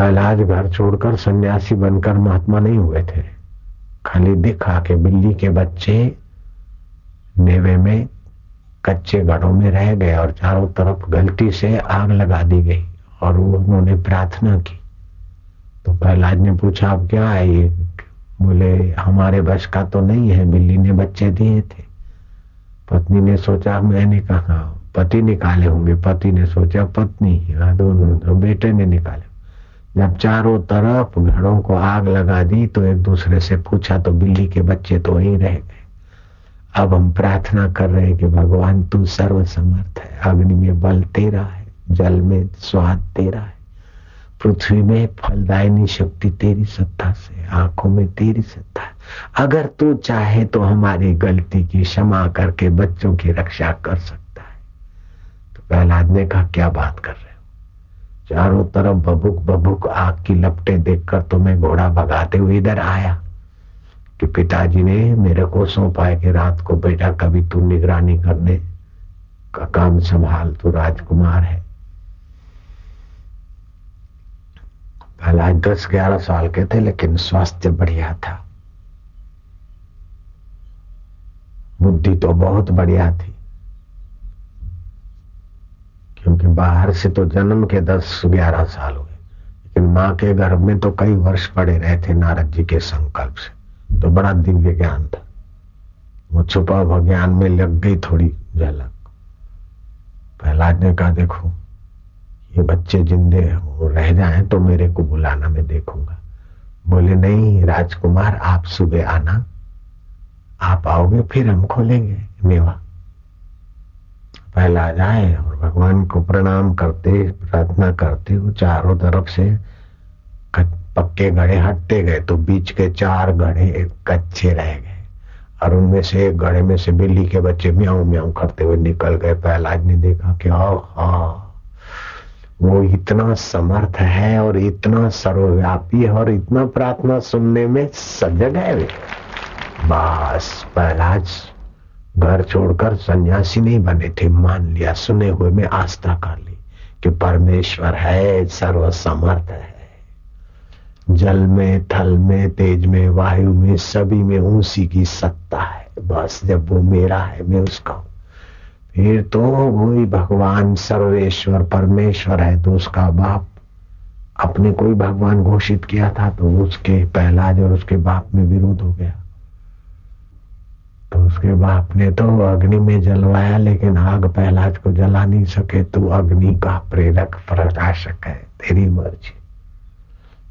पहलाज घर छोड़कर सन्यासी बनकर महात्मा नहीं हुए थे। खाली दिखा के बिल्ली के बच्चे नेवे में कच्चे घड़ों में रह गए और चारों तरफ़ गलती से आग लगा दी गई और उन्होंने प्रार्थना की। तो प्रहलाद ने पूछा, अब क्या है ये? बोले, हमारे बस का तो नहीं है, बिल्ली ने बच्चे दिए थे। पत्नी ने सोचा, मैंने कहा, पति निकाले होंगे। पति ने सोचा, पत्नी दोनों तो बेटे ने निकाले जब चारों तरफ़ घड़ों को आग लगा दी तो एक दूसरे से पूछा तो बिल्ली के बच्चे तो वहीं रह गए। अब हम प्रार्थना कर रहे हैं कि भगवान, तू सर्व समर्थ है। अग्नि में बल तेरा है, जल में स्वाद तेरा है। पृथ्वी में फलदायनी शक्ति तेरी सत्ता से आँखों में तेरी सत्ता अगर तू चाहे तो हमारी गलती की क्षमा करके बच्चों की रक्षा कर सकता है। तो प्रहलाद ने कहा, क्या बात कर रहे चारों तरफ़ बबुक बबुक आग की लपटे देखकर तो मैं घोड़ा भगाते हुए इधर आया कि पिताजी ने मेरे को सौंपा है कि रात को बेटा कभी तू निगरानी करने का काम संभाल, तू राजकुमार है। पहला दस ग्यारह साल के थे, लेकिन स्वास्थ्य बढ़िया था। बुद्धि तो बहुत बढ़िया थी। क्योंकि बाहर से तो जन्म के दस ग्यारह साल हुए। लेकिन माँ के गर्भ में तो कई वर्ष पड़े रहे थे नारद जी के संकल्प से। तो बड़ा दिव्य ज्ञान था। वो छुपा हुआ ज्ञान में लग गई थोड़ी झलक। प्रहलाद ने कहा, देखो, ये बच्चे जिंदे वो रह जाएँ तो मेरे को बुलाना, मैं देखूँगा। बोले, नहीं राजकुमार, आप सुबह आना। आप आओगे, फिर हम खोलेंगे, मेवा। पहला जाए और भगवान को प्रणाम करते, प्रार्थना करते वो चारों तरफ़ से पक्के गढ़े हटते गए। तो बीच के चार गढ़े कच्चे रह गए और उनमें से एक गढ़े में से बिल्ली के बच्चे म्याऊ म्याऊ करते हुए निकल गए। प्रहलाद ने देखा कि हा वो इतना समर्थ है और इतना सर्वव्यापी है और इतना प्रार्थना सुनने में सजग है वे। बस प्रहलाद घर छोड़कर सन्यासी नहीं बने थे। मान लिया, सुने हुए में आस्था कर ली कि परमेश्वर है सर्व समर्थ है। जल में, थल में, तेज में, वायु में, सभी में उसी की सत्ता है। बस जब वो मेरा है, मैं उसका हूँ। फिर तो वही भगवान सर्वेश्वर, परमेश्वर है तो उसका बाप अपने कोई भगवान घोषित किया था तो उसके, पहलाज और उसके बाप में विरोध हो गया। तो उसके बाप ने तो अग्नि में जलवाया, लेकिन आग पहलाज को जला नहीं सके, तू अग्नि का प्रेरक प्रकाशक है, तेरी मर्ज़ी।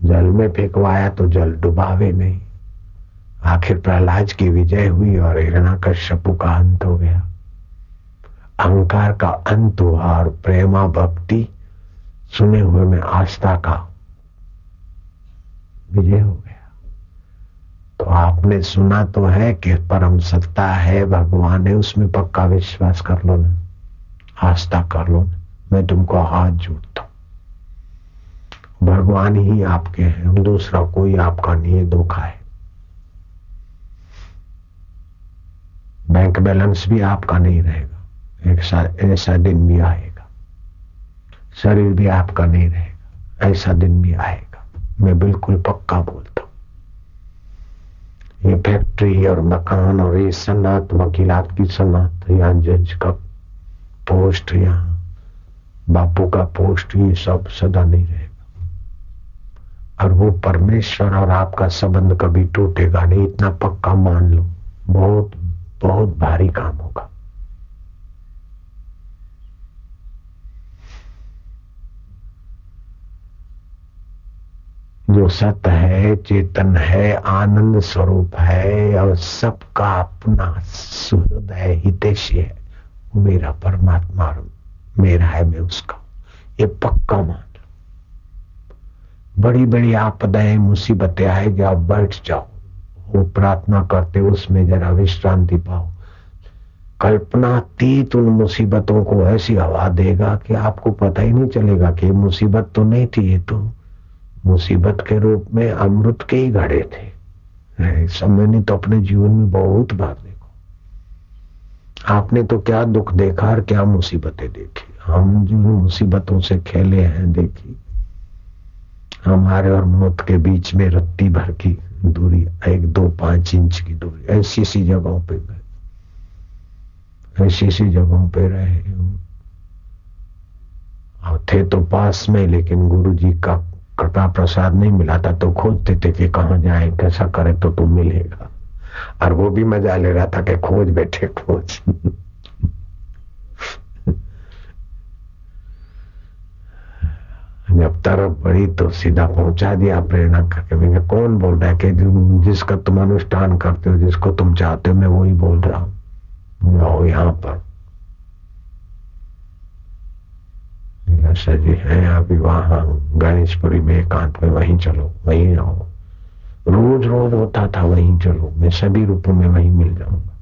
जल में फेंकवाया तो जल डुबावे नहीं। आखिर प्रहलाद की विजय हुई और हिरणा कश्यपु का अंत हो गया। अहंकार का अंत हुआ और प्रेमा भक्ति, सुने हुए में आस्था का विजय हो गया। तो आपने सुना तो है कि परम सत्ता है, भगवान है, उसमें पक्का विश्वास कर लो ना, आस्था कर लो ना। मैं तुमको हाथ जोड़ता हूँ। भगवान ही आपके हैं दूसरा कोई आपका नहीं है, धोखा है। बैंक बैलेंस भी आपका नहीं रहेगा, एक ऐसा दिन भी आएगा। शरीर भी आपका नहीं रहेगा, ऐसा दिन भी आएगा। मैं बिल्कुल पक्का बोलता हूँ। ये फैक्ट्री और मकान और ये सन्नात वकीलात की सन्नात या जज का पोस्ट, या बापू का पोस्ट, ये सब सदा नहीं रहेगा। और वो परमेश्वर और आपका संबंध कभी टूटेगा नहीं, इतना पक्का मान लो। बहुत बहुत भारी काम होगा। जो सत है, चेतन है, आनंद स्वरूप है और सबका अपना सुहृद है हितेशी है। मेरा परमात्मा मेरा है, मैं उसका ये पक्का मान। बड़ी बड़ी आपदाएँ, मुसीबतें आएगी आप बैठ जाओ। वो प्रार्थना करते, उसमें जरा विश्रांति पाओ। कल्पना तीत उन मुसीबतों को ऐसी हवा देगा कि आपको पता ही नहीं चलेगा कि मुसीबत तो नहीं थी, ये तो मुसीबत के रूप में अमृत के ही घड़े थे। समय ने तो अपने जीवन में बहुत बार देखो। आपने तो क्या दुख देखा और क्या मुसीबतें देखी। हम जो मुसीबतों से खेले हैं, देखी। हमारे और मौत के बीच में रत्ती भर की दूरी, एक दो पाँच इंच की दूरी, ऐसी सी जगहों पे गए। ऐसी सी जगहों पे रहे। और थे तो पास में, लेकिन गुरु जी का कृपा प्रसाद नहीं मिला था तो खोजते थे कि कहाँ जाए, कैसा करे तो तुम मिलेगा। और वो भी मज़ा ले रहा था कि खोज बैठे, खोज। जब तरफ़ बढ़ी तो सीधा पहुँचा दिया, प्रेरणा करके। मैं कौन बोल रहा है कि जिसका तुम अनुष्ठान करते हो, जिसको तुम चाहते हो, मैं वही बोल रहा हूँ यहाँ पर। जी है अभी वहाँ गणेशपुरी में एकांत में वहीं चलो, वहीं आओ। रोज रोज होता था वहीं चलो, मैं सभी रूपों में वहीं मिल जाऊँगा।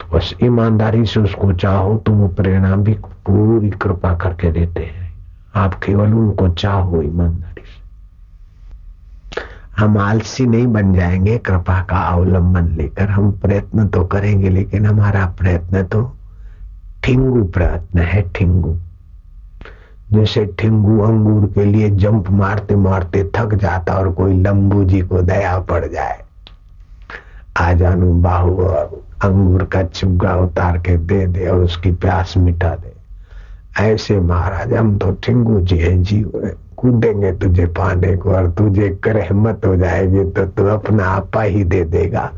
तो बस ईमानदारी से उसको चाहो तो वो प्रेरणा भी पूरी कृपा करके देते हैं। आप केवल उनको चाहो ईमानदारी से। हम आलसी नहीं बन जाएँगे, कृपा का अवलंबन लेकर। हम प्रयत्न तो करेंगे, लेकिन हमारा प्रयत्न तो ठिंगू प्रयत्न है, ठिंगू। जैसे ठिंगू अंगूर के लिए जंप मारते मारते थक जाता और कोई लंबू जी को दया पड़ जाए। आ जानू बाहु और अंगूर का चुग्गा उतार के दे दे और उसकी प्यास मिटा दे। ऐसे महाराज, हम तो ठिंगू जी हैं, जीव कूदेंगे तुझे पाने को और तुझे रहमत हो जाएगी तो तू अपना आपा ही दे देगा।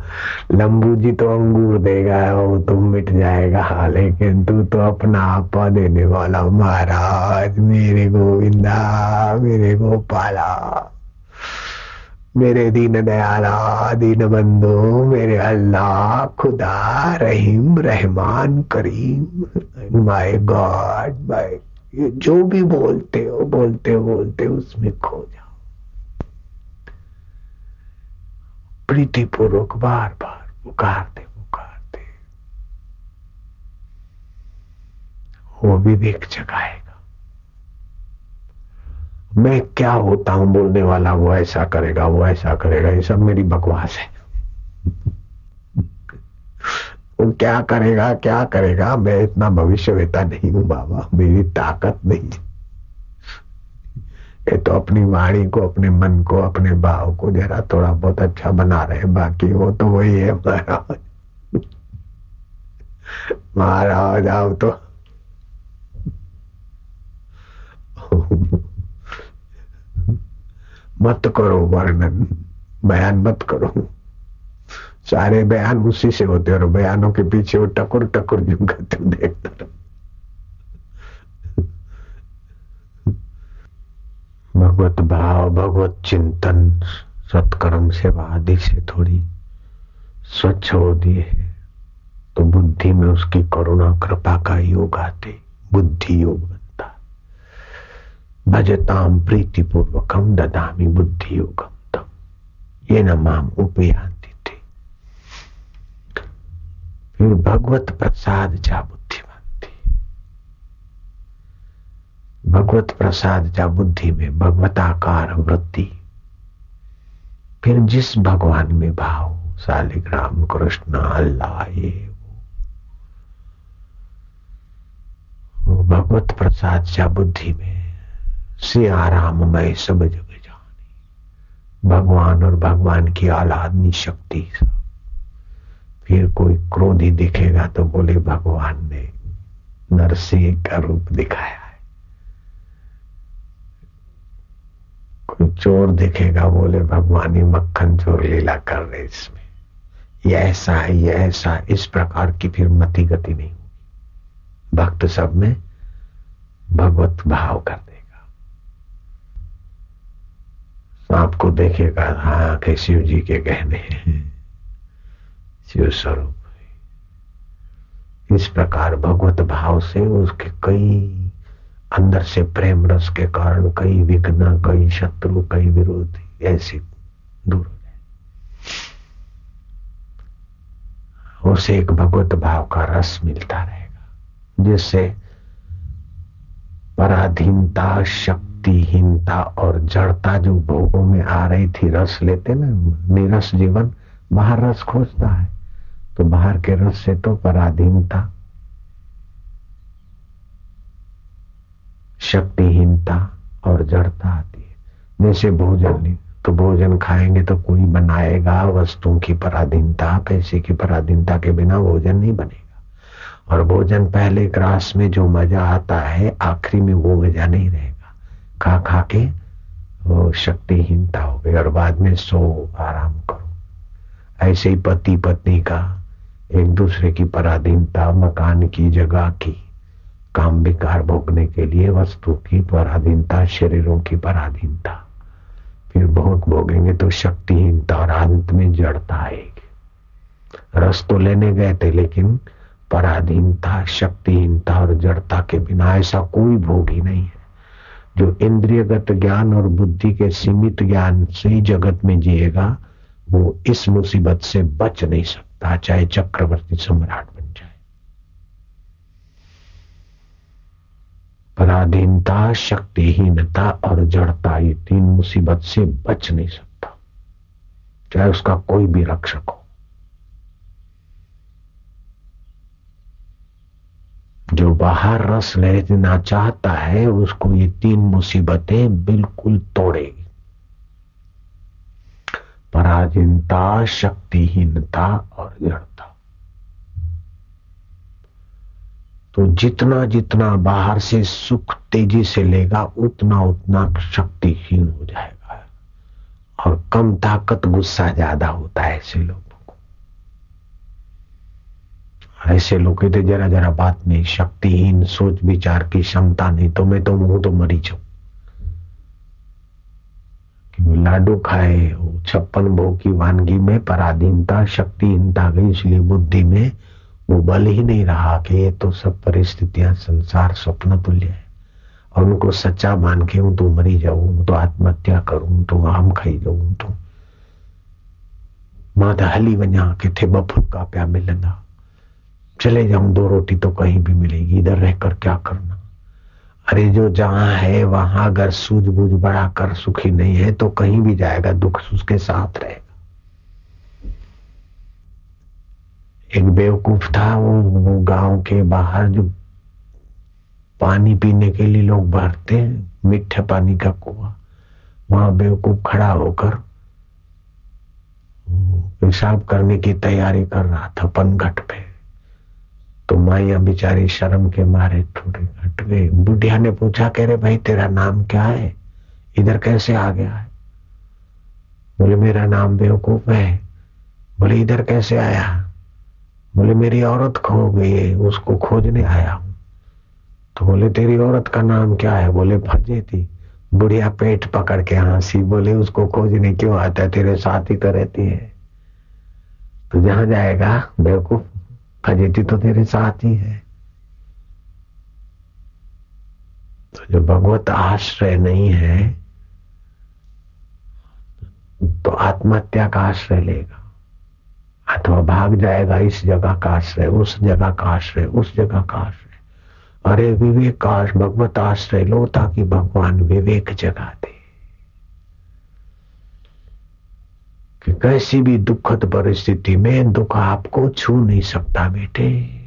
लंबू जी तो अंगूर देगा वो तो मिट जाएगा, लेकिन तू तो अपना आपा देने वाला महाराज, मेरे गोविंदा, मेरे गोपाला, मेरे दीन दयाला, दीन बंधु, मेरे अल्लाह, खुदा, रहीम, रहमान, करीम माय गॉड माय जो भी बोलते हो, बोलते बोलते उसमें खो जाओ। प्रीतिपूर्वक बार बार पुकारते पुकारते। वो विवेक जगाएगा। मैं क्या होता हूँ बोलने वाला, वो ऐसा करेगा, वो ऐसा करेगा, ये सब मेरी बकवास है। वो क्या करेगा क्या करेगा? मैं इतना भविष्य वेता नहीं हूँ, बाबा। मेरी ताकत नहीं ये तो अपनी वाणी को, अपने मन को, अपने भाव को जरा थोड़ा बहुत अच्छा बना रहे बाकी वो तो वही है, महाराज। महाराज, आओ तो। मत करो वर्णन। बयान मत करो। सारे बयान उसी से होते और बयानों के पीछे वो टकुर टकुर तुम देखता भगवत भाव, भगवत चिंतन, सत्कर्म सेवा आदि से थोड़ी स्वच्छ हो दिए तो बुद्धि में उसकी करुणा, कृपा का योग आते, बुद्धि योग बनता। भजताम प्रीतिपूर्वकम ददामी बुद्धि योगम तम। ये न माम उपयांति थे फिर भगवत प्रसाद जा बुद्धिमंती भगवत प्रसाद जा बुद्धि में भगवताकार वृत्ति। फिर जिस भगवान में भाव, शालिग्राम, कृष्ण, अल्लाह, ये वो। भगवत प्रसाद जा बुद्धि में से आराम मैं सब जगह जानी। भगवान और भगवान की आलादनी शक्ति सब। फिर कोई क्रोधी दिखेगा तो बोले, भगवान ने नरसिंह का रूप दिखाया है। कोई चोर दिखेगा, बोले, भगवान ही मक्खन चोर लीला कर रहे इसमें। यह ऐसा है यह ऐसा है। इस प्रकार की फिर मति गति नहीं होगी। भक्त सब में भगवत भाव कर सांप को देखेगा हाँ के शिव जी के गहने शिव स्वरूप इस प्रकार भगवत भाव से उसके कई, अंदर से प्रेम रस के कारण कई विघ्न, कई शत्रु, कई विरोधी ऐसे दूर हो जाए। उसे एक भगवत भाव का रस मिलता रहेगा, जिससे पराधीनता, शक्तिहीनता और जड़ता जो भोगों में आ रही थी, रस लेते ना, निरस जीवन बाहर रस खोजता है। तो बाहर के रस से तो पराधीनता शक्तिहीनता और जड़ता आती है। जैसे भोजन तो भोजन खाएँगे तो कोई बनाएगा वस्तुओं की पराधीनता, पैसे की पराधीनता के बिना भोजन नहीं बनेगा। और भोजन पहले ग्रास में जो मज़ा आता है, आखिरी में वो मज़ा नहीं रहेगा। खा खा के वो शक्तिहीनता हो गई और बाद में सो आराम करो। ऐसे ही पति पत्नी का एक दूसरे की पराधीनता, मकान की जगह की, काम विकार भोगने के लिए वस्तु की पराधीनता, शरीरों की पराधीनता। फिर भोग भोगेंगे तो शक्तिहीनता और अंत में जड़ता आएगी। रस तो लेने गए थे, लेकिन पराधीनता, शक्तिहीनता और जड़ता के बिना ऐसा कोई भोग ही नहीं है, जो इंद्रियगत ज्ञान और बुद्धि के सीमित ज्ञान से ही जगत में जिएगा, वो इस मुसीबत से बच नहीं सकता। चाहे चक्रवर्ती सम्राट बन जाए। पराधीनता, शक्तिहीनता और जड़ता ये तीन मुसीबत से बच नहीं सकता। चाहे उसका कोई भी रक्षक हो। जो बाहर रस लेना चाहता है, उसको ये तीन मुसीबतें बिल्कुल तोड़ेगी। पराधीनता शक्तिहीनता और जड़ता तो जितना जितना बाहर से सुख तेज़ी से लेगा, उतना उतना शक्तिहीन हो जाएगा। और कम ताकत गुस्सा ज़्यादा होता है ऐसे लोग ऐसे लोग जरा जरा बात में शक्तिहीन सोच विचार की क्षमता नहीं तो मैं तो मुँह तो मरी जाऊँ लाडू खाए, छप्पन भोग की वानगी में पराधीनता, शक्तिहीनता गई, इसलिए बुद्धि में वो बल ही नहीं रहा कि ये तो सब परिस्थितियाँ, संसार, स्वप्न तुल्य है। और उनको सच्चा मान के हूँ तो मरी जाऊँ तो आत्महत्या करूँ तो आम खाई जाऊँ तो। माँ हली वञा किथे ॿ फुल्का पिया मिलंदा चले जाऊँ, दो रोटी तो कहीं भी मिलेगी, इधर रहकर क्या करना? अरे जो जहाँ है वहाँ अगर सूझबूझ बढ़ा कर सुखी नहीं है तो कहीं भी जाएगा दुख उसके साथ रहेगा। एक बेवकूफ़ था वो, वो गाँव के बाहर जो पानी पीने के लिए लोग भरते हैं मीठे पानी का कुआ। वहाँ बेवकूफ़ खड़ा होकर पेशाब करने की तैयारी कर रहा था पनघट पे। तो माइया बेचारी शर्म के मारे थोड़ी हट गई। बुढ़िया ने पूछा, कह रहे, भाई, तेरा नाम क्या है? इधर कैसे आ गया है? बोले, मेरा नाम बेवकूफ़ है। बोले, इधर कैसे आया? बोले, मेरी औरत खो गई है, उसको खोजने आया हूँ। तो बोले, तेरी औरत का नाम क्या है? बोले, फजे थी। बुढ़िया पेट पकड़ के हँसी, बोले, उसको खोजने क्यों आता है? तेरे साथ ही तो रहती है। तो जहाँ जाएगा, बेवकूफ़ फजेती तो तेरे साथ ही है। तो जो भगवत आश्रय नहीं है तो आत्महत्या का आश्रय लेगा। अथवा भाग जाएगा इस जगह का आश्रय, उस जगह का आश्रय, उस जगह का आश्रय। अरे विवेक का भगवत आश्रय लो ताकि भगवान विवेक जगा दे। कि कैसी भी दुखद परिस्थिति में दुख आपको छू नहीं सकता बेटे।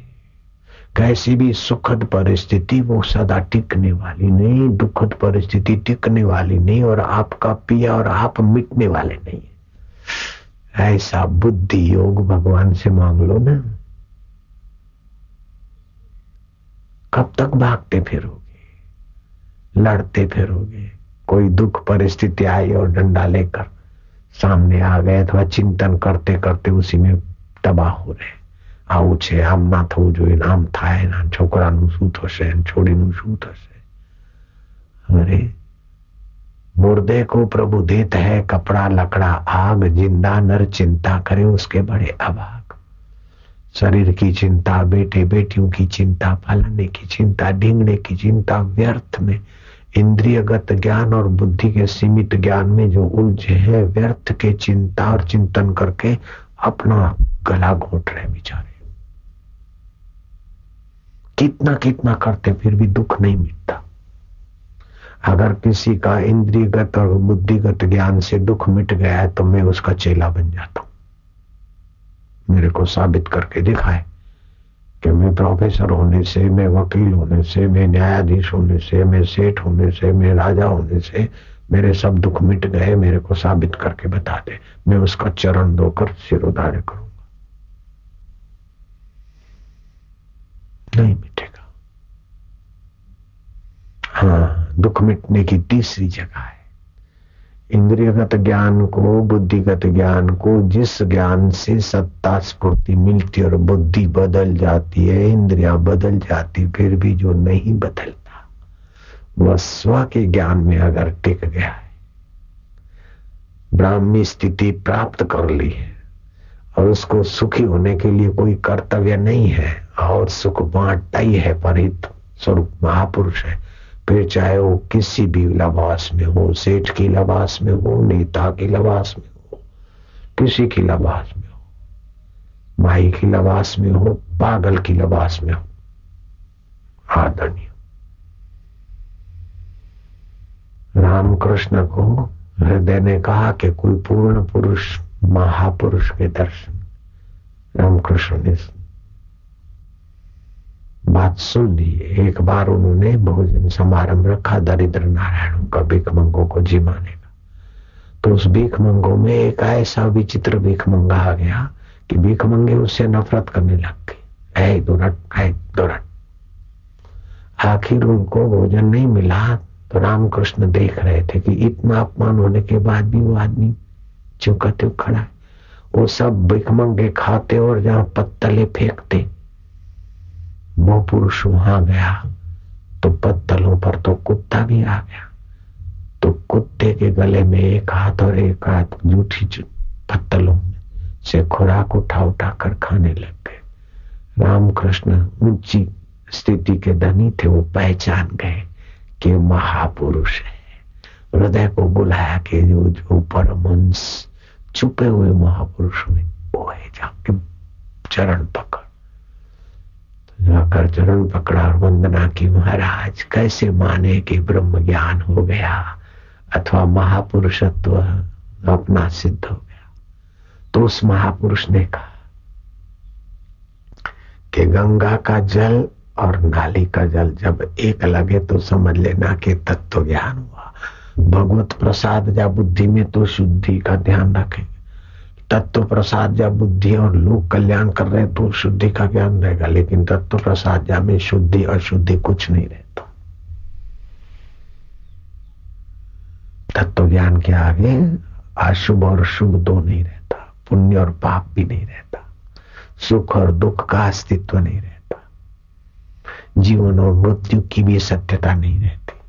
कैसी भी सुखद परिस्थिति वो सदा टिकने वाली नहीं, दुखद परिस्थिति टिकने वाली नहीं और आपका पिया और आप मिटने वाले नहीं। ऐसा बुद्धि योग भगवान से मांग लो ना। कब तक भागते फिरोगे? लड़ते फिरोगे। कोई दुख परिस्थिति आई और डंडा लेकर सामने आ गए अथवा चिंतन करते करते उसी में તબાહ हो रहे આવું છે આમ ના થવું જોઈએ આમ થાય ના છોકરાનું શું થશે છોડીનું શું થશે અરે मुर्दे को प्रभु देत है कपड़ा लकड़ा आग जिंदा नर चिंता करे उसके बड़े अभाग शरीर की चिंता बेटे बेटियों की चिंता फलाने की चिंता ढींगने की चिंता व्यर्थ में इंद्रियगत ज्ञान और बुद्धि के सीमित ज्ञान में जो उलझे हैं, व्यर्थ के चिंता और चिंतन करके अपना गला घोट रहे बेचारे। कितना कितना करते फिर भी दुख नहीं मिटता। अगर किसी का इंद्रियगत और बुद्धिगत ज्ञान से दुख मिट गया है तो मैं उसका चेला बन जाता हूँ। मेरे को साबित करके दिखाए। कि मैं प्रोफेसर होने से, मैं वकील होने से, मैं न्यायाधीश होने से, मैं सेठ होने से, मैं राजा होने से मेरे सब दुख मिट गए, मेरे को साबित करके बता दे। मैं उसका चरण धोकर सिरोधार्य करूँगा। नहीं मिटेगा। हाँ दुख मिटने की तीसरी जगह है। इंद्रियगत ज्ञान को, बुद्धिगत ज्ञान को, जिस ज्ञान से सत्ता स्फूर्ति मिलती और बुद्धि बदल जाती है, इंद्रिया बदल जाती फिर भी जो नहीं बदलता, वह स्व के ज्ञान में अगर टिक गया है, ब्राह्मी स्थिति प्राप्त कर ली है, और उसको सुखी होने के लिए कोई कर्तव्य नहीं है, और सुख बांटता ही है, परित स्वरूप महापुरुष है फिर चाहे वो किसी भी लबास में हो, सेठ की लबास में हो, नेता की लबास में हो, किसी की लबास में हो माई की लबास में हो, पागल की लबास में हो, आदरणीय। रामकृष्ण को हृदय ने कहा कि कोई पूर्ण पुरुष महापुरुष के दर्शन। रामकृष्ण ने बात सुन ली। एक बार उन्होंने भोजन समारंभ रखा, दरिद्र नारायणों का भीख मंगों को जिमाने का तो उस भीख मंगों में एक ऐसा विचित्र भीख मंगा आ गया कि भीख मंगे उससे नफरत करने लग गए ऐ दुरट ऐ दुरट आखिर उनको भोजन नहीं मिला तो रामकृष्ण देख रहे थे कि इतना अपमान होने के बाद भी वो आदमी चुकते खड़ा है। वो सब भीख मंगे खाते और जहाँ पत्तले फेंकते। वो पुरुष वहाँ गया तो पत्तलों पर तो कुत्ता भी आ गया। तो कुत्ते के गले में एक हाथ और एक हाथ जूठी पत्तलों में से खुराक उठा उठा कर खाने लग गए। रामकृष्ण ऊँची स्थिति के धनी थे, वो पहचान गए कि महापुरुष है। हृदय को बुलाया कि जो जो परमंश छुपे हुए महापुरुष में वो है, जाके चरण पकड़। जाकर चरण पकड़ा और वंदना की, महाराज, कैसे माने कि ब्रह्म ज्ञान हो गया अथवा महापुरुषत्व अपना सिद्ध हो गया? तो उस महापुरुष ने कहा कि गंगा का जल और नाली का जल जब एक लगे तो समझ लेना कि तत्व ज्ञान हुआ। भगवत प्रसाद या बुद्धि में तो शुद्धि का ध्यान रखें। तत्व प्रसाद या बुद्धि और लोक कल्याण कर रहे तो शुद्धि का ज्ञान रहेगा, लेकिन तत्व प्रसाद या में शुद्धि, अशुद्धि कुछ नहीं रहता। तत्व ज्ञान के आगे अशुभ और शुभ दो नहीं रहता, पुण्य और पाप भी नहीं रहता, सुख और दुख का अस्तित्व नहीं रहता, जीवन और मृत्यु की भी सत्यता नहीं रहती।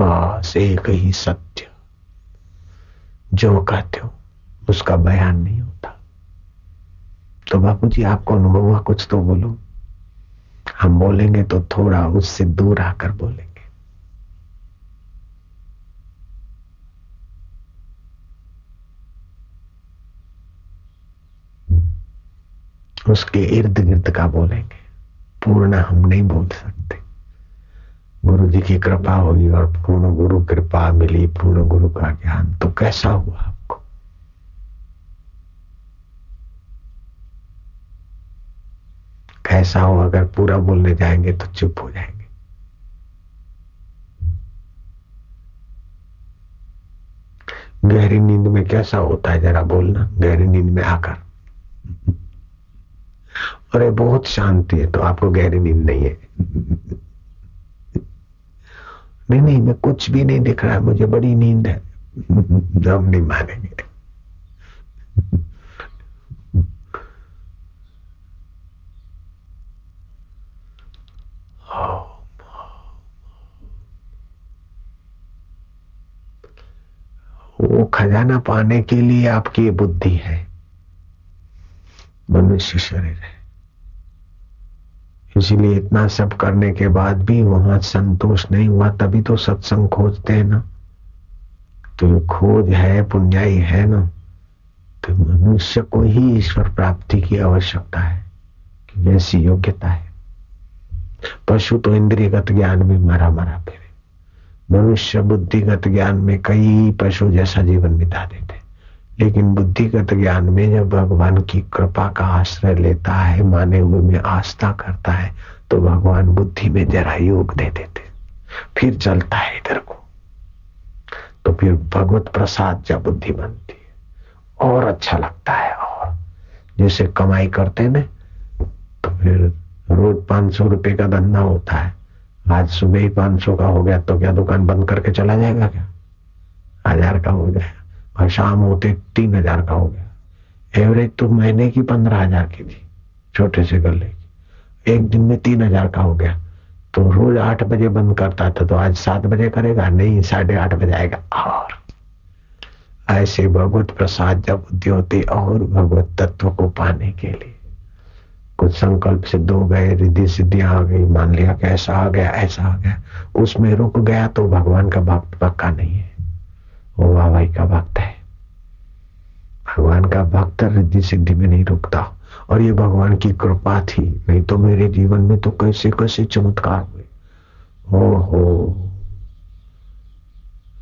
बस एक ही सत्य, जो कहते हो। उसका बयान नहीं होता। तो बापू जी आपको अनुभव हुआ कुछ तो बोलो। हम बोलेंगे तो थोड़ा उससे दूर आकर बोलेंगे। उसके इर्द गिर्द का बोलेंगे। पूर्ण हम नहीं बोल सकते। गुरु जी की कृपा होगी और पूर्ण गुरु कृपा मिली, पूर्ण गुरु का ज्ञान। तो कैसा हुआ कैसा हो, अगर पूरा बोलने जाएँगे तो चुप हो जाएँगे। गहरी नींद में कैसा होता है, जरा बोलना। गहरी नींद में आकर। अरे बहुत शांति है तो आपको गहरी नींद नहीं है। नहीं नहीं, मैं कुछ भी नहीं दिख रहा है मुझे बड़ी नींद है। हम नहीं मानेंगे वो खजाना पाने के लिए आपकी ये बुद्धि है। मनुष्य शरीर है। इसीलिए इतना सब करने के बाद भी वहाँ संतोष नहीं हुआ, तभी तो सत्संग खोजते हैं ना। तो खोज है, पुण्याई है ना तो मनुष्य को ही ईश्वर प्राप्ति की आवश्यकता है, कि ऐसी योग्यता है। पशु तो इंद्रियगत ज्ञान में मरा मरा फिर। मनुष्य बुद्धिगत ज्ञान में कई पशु जैसा जीवन बिता देते लेकिन बुद्धिगत ज्ञान में जब भगवान की कृपा का आश्रय लेता है, माने हुए में आस्था करता है तो भगवान बुद्धि में जरा योग दे देते फिर चलता है इधर को। तो फिर भगवत प्रसाद जब बुद्धि बनती है, और अच्छा लगता है, और जैसे कमाई करते ना तो फिर रोज पाँच सौ रुपए का धंधा होता है। आज सुबह ही पाँच सौ का हो गया तो क्या दुकान बंद करके चला जाएगा क्या? हज़ार का हो गया। और शाम होते तीन हज़ार का हो गया। एवरेज तो महीने की पंद्रह हज़ार की थी, छोटे से गले की। एक दिन में तीन हज़ार का हो गया। तो रोज आठ बजे बंद करता था तो आज सात बजे करेगा? नहीं, साढ़े आठ बजे आएगा और। ऐसे भगवत प्रसाद जब बुद्धि होती और भगवत तत्व को पाने के लिए। कुछ संकल्प सिद्ध हो गए, रिद्धि सिद्धि आ गई, मान लिया कि ऐसा आ गया, ऐसा आ गया। उसमें रुक गया तो भगवान का भक्त पक्का नहीं है। वो वाहवाई का भक्त है। भगवान का भक्त रिद्धि सिद्धि में नहीं रुकता। और ये भगवान की कृपा थी। नहीं तो मेरे जीवन में तो कैसे कैसे चमत्कार हुए। ओ हो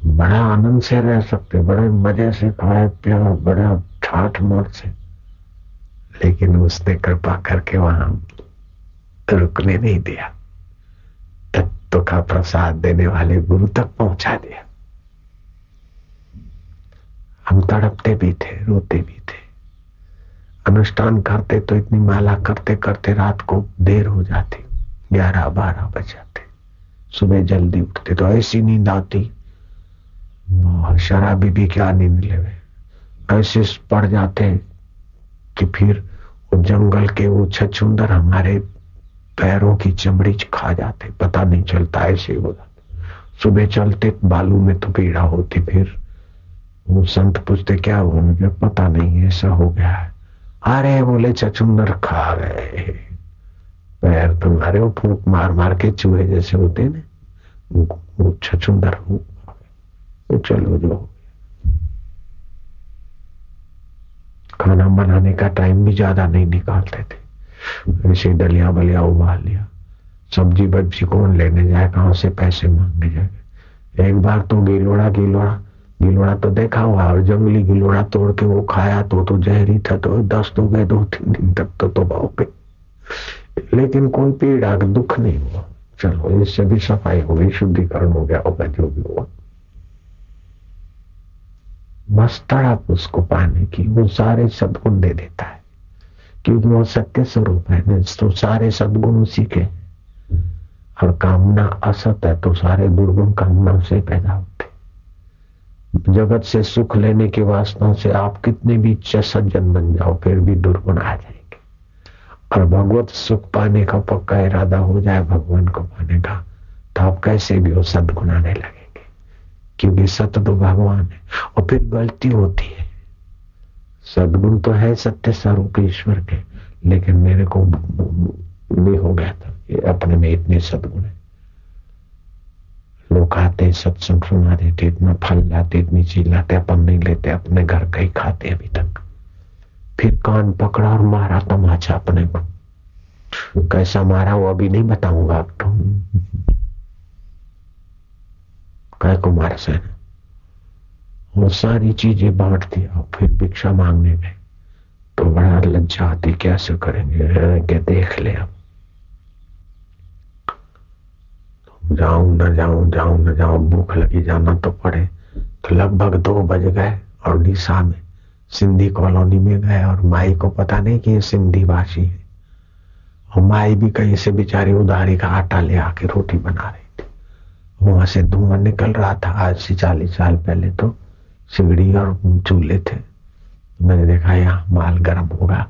बड़ा आनंद से रह सकते, बड़े मज़े से खाए पिया बड़ा ठाठ मोट से। लेकिन उसने कृपा करके वहाँ रुकने नहीं दिया। तत्व का प्रसाद देने वाले गुरु तक पहुँचा दिया। हम तड़पते भी थे, रोते भी थे। अनुष्ठान करते तो इतनी माला करते करते रात को देर हो जाती ग्यारह बारह बज जाते। सुबह जल्दी उठते तो ऐसी नींद आती शराबी भी क्या नींद ले ऐसे पड़ जाते कि फिर जंगल के वो छछुंदर हमारे पैरों की चमड़ी खा जाते, पता नहीं चलता ऐसे हो जाते। सुबह चलते, बालू में तो पीड़ा होती, फिर वो संत पूछते, क्या हुआ पता नहीं, ऐसा हो गया है। अरे, बोले चचुंदर खा गए। पैर तुम्हारे वो फूक मार मार के चूहे जैसे होते ना वो छचुंदर वो चलो जो खाना बनाने का टाइम भी ज़्यादा नहीं निकालते थे। ऐसे डलिया बलिया उबाल लिया। सब्ज़ी बब्जी कौन लेने जाए, कहाँ से पैसे मांगने जाए? एक बार तो गिलोड़ा गिलोड़ा गिलोड़ा तो देखा हुआ और जंगली गिलोड़ा तोड़ के वो खाया तो तो जहरी था तो दस्त हो गए दो तीन दिन तक तो तोबा पे। लेकिन कोई पीड़ा, दुख नहीं हुआ। चलो, इससे भी सफ़ाई हो गई, शुद्धिकरण हो गया, होगा जो भी हुआ। बस तड़प उसको पाने की, वो सारे सदगुण दे देता है। क्योंकि वो सत्य स्वरूप है ना तो सारे सदगुण उसी के और कामना असत है तो सारे दुर्गुण कामना से पैदा होते जगत से सुख लेने की वासना से आप कितने भी सज्जन बन जाओ, फिर भी दुर्गुण आ जाएँगे। और भगवत सुख पाने का पक्का इरादा हो जाए, भगवान को पाने का तो आप कैसे भी हो सदगुण आने लगेंगे क्योंकि सत्य तो भगवान है। और फिर गलती होती है। सदगुण तो है सत्य स्वरूप ईश्वर के, लेकिन मेरे को भी हो गया था अपने में इतने सदगुण है। लोग आते सत्संग सुना देते इतना फल लाते इतनी चीज़ लाते अपन नहीं लेते, अपने घर का ही खाते अभी तक। फिर कान पकड़ा और मारा तमाचा अपने को। कैसा मारा वो अभी नहीं बताऊँगा अब तो। कह कुमार से। वो सारी चीज़ें बांट दिया फिर भिक्षा मांगने गए। तो बड़ा लज्जा आती, कैसे करेंगे? क्या देख ले अब। जाऊँ न जाऊँ जाऊँ न जाऊँ, भूख लगी जाना तो पड़े। तो लगभग दो बज गए और डीसा में सिंधी कॉलोनी में गए और माई को पता नहीं कि ये सिंधी भाषी है। और माई भी कहीं से बेचारी उधारी का आटा ले आके रोटी बना रही। वहाँ से धुआँ निकल रहा था। आज से चालीस साल पहले तो सिगड़ी और चूल्हे थे। मैंने देखा यहाँ माल गर्म होगा।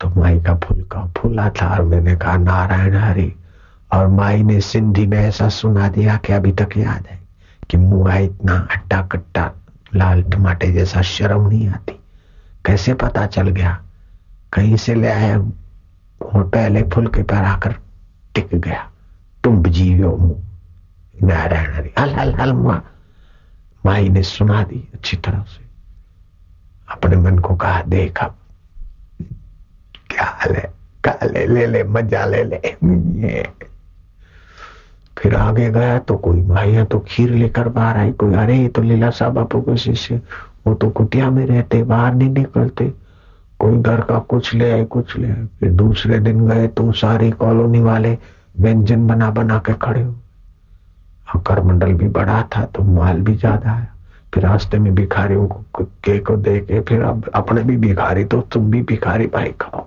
तो माई का फूल का फूला था और मैंने कहा, नारायण हरी। और माई ने सिंधी में ऐसा सुना दिया कि अभी तक याद है कि मुआ इतना अट्टा कट्टा लाल टमाटे जैसा शर्म नहीं आती। कैसे पता चल गया? कहीं से ले आया और पहले फुल के पर आकर टिक गया। तुम जीवो मुँह। नारायण हल हल हल, मुआ। माई ने सुना दी, अच्छी तरह से। अपने मन को कहा, देख अब, क्या हाल है? ले ले ले, मज़ा ले ले। ये फिर आगे गया तो कोई भाई तो खीर लेकर बाहर आई, कोई, अरे तो लीला साहब बापू को शिष्य वो तो कुटिया में रहते, बाहर नहीं निकलते। कोई घर का कुछ ले आए, कुछ ले आए। फिर दूसरे दिन गए तो सारी कॉलोनी वाले व्यंजन बना बना के खड़े हो। और कर मंडल भी बड़ा था तो माल भी ज़्यादा आया फिर रास्ते में भिखारियों को के, को दे के फिर अब अपने भी भिखारी तो तुम भी भिखारी भाई खाओ।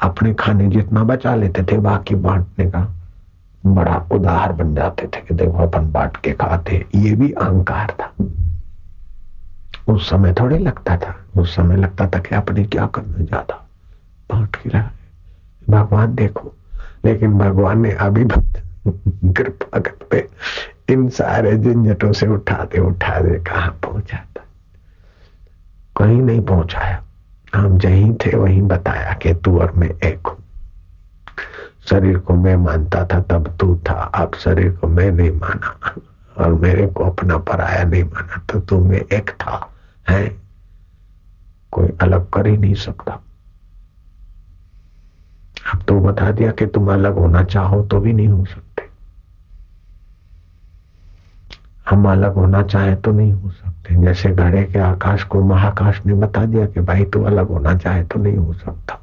अपने खाने जितना बचा लेते थे, बाकी बांटने का बड़ा उदार बन जाते थे कि देखो अपन बांट के खाते। ये भी अहंकार था। उस समय थोड़े लगता था। उस समय लगता था कि अपने क्या करना ज़्यादा बांट के रहा भगवान देखो, लेकिन भगवान ने अभी कृपा पे इन सारे झंझटों से उठा दे उठा दे कहा पहुंचाता कहीं नहीं पहुँचाया। हम जहीं थे, वहीं बताया कि तू और मैं एक हूँ। शरीर को मैं मानता था, तब तू था। अब शरीर को मैं नहीं माना। और मेरे को अपना पराया नहीं माना तो तू मैं एक था। है? कोई अलग कर ही नहीं सकता। अब तो बता दिया कि तुम अलग होना चाहो तो भी नहीं हो सकते। हम अलग होना चाहे तो नहीं हो सकते। जैसे घड़े के आकाश को महाकाश ने बता दिया कि भाई तू अलग होना चाहे तो नहीं हो सकता।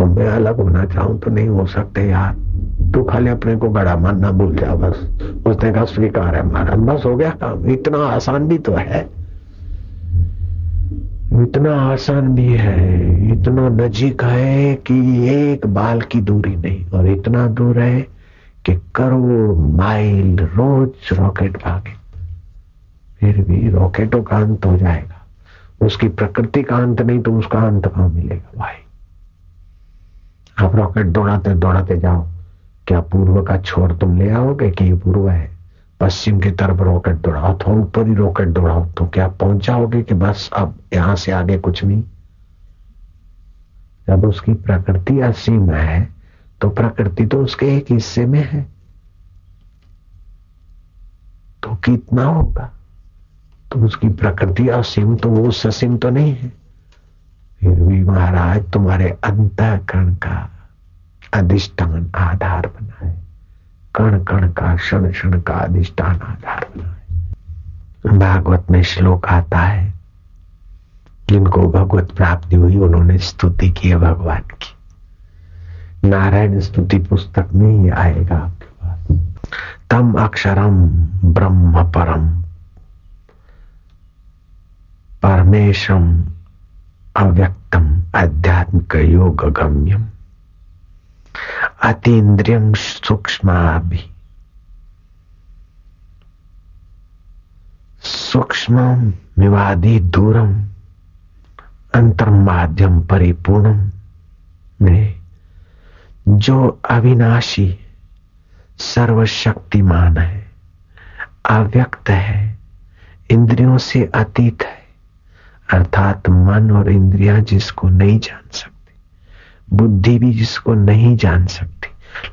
और मैं अलग होना चाहूँ तो नहीं हो सकते यार। तू खाली अपने को गड़ा मानना भूल जा बस। उसने कहा, स्वीकार है महाराज, बस हो गया काम। इतना आसान भी तो है। इतना आसान भी है। इतना नजीक है कि एक बाल की दूरी नहीं और इतना दूर है कि करोड़ माइल रोज रॉकेट भागे। फिर भी रॉकेटों का अंत हो जाएगा। उसकी प्रकृति का अंत नहीं तो उसका अंत कहाँ मिलेगा भाई? आप रॉकेट दौड़ाते दौड़ाते जाओ। क्या पूर्व का छोर तुम ले आओगे कि ये पूर्व है? पश्चिम की तरफ़ रॉकेट दौड़ाओ अथवा ऊपर ही रॉकेट दौड़ाओ। तो क्या पहुँच जाओगे कि बस अब यहाँ से आगे कुछ नहीं? जब उसकी प्रकृति असीम है तो प्रकृति तो उसके एक हिस्से में है। तो कितना होगा? तो उसकी प्रकृति असीम तो वो ससीम तो नहीं है। फिर भी महाराज, तुम्हारे अंतकरण का अधिष्ठान आधार बना है कण कण का, क्षण क्षण का अधिष्ठान आधार बना है भागवत में श्लोक आता है, जिनको भगवत प्राप्ति हुई, उन्होंने स्तुति की है भगवान की। नारायण स्तुति पुस्तक में ही आएगा आपके पास। तम अक्षरम ब्रह्म परम। परमेशम अव्यक्तम आध्यात्मिक योग गम्यम। अतीन्द्रियम सूक्ष्म सूक्ष्म विवादी दूरम अंतर्माध्यम परिपूर्णम में जो अविनाशी सर्वशक्तिमान है, अव्यक्त है, इंद्रियों से अतीत है, अर्थात मन और इंद्रियाँ जिसको नहीं जान सकते, बुद्धि भी जिसको नहीं जान सकती,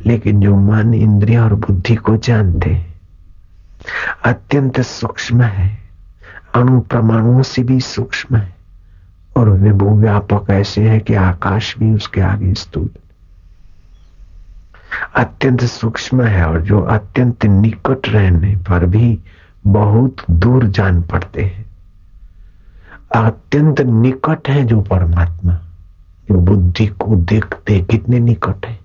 लेकिन जो मन, इंद्रिया और बुद्धि को जानते अत्यंत सूक्ष्म है, अणु परमाणुओं से भी सूक्ष्म है, और विभू व्यापक ऐसे है कि आकाश भी उसके आगे स्तूल अत्यंत सूक्ष्म है और जो अत्यंत निकट रहने पर भी बहुत दूर जान पड़ते हैं। अत्यंत निकट है जो परमात्मा, जो बुद्धि को देखते कितने निकट है।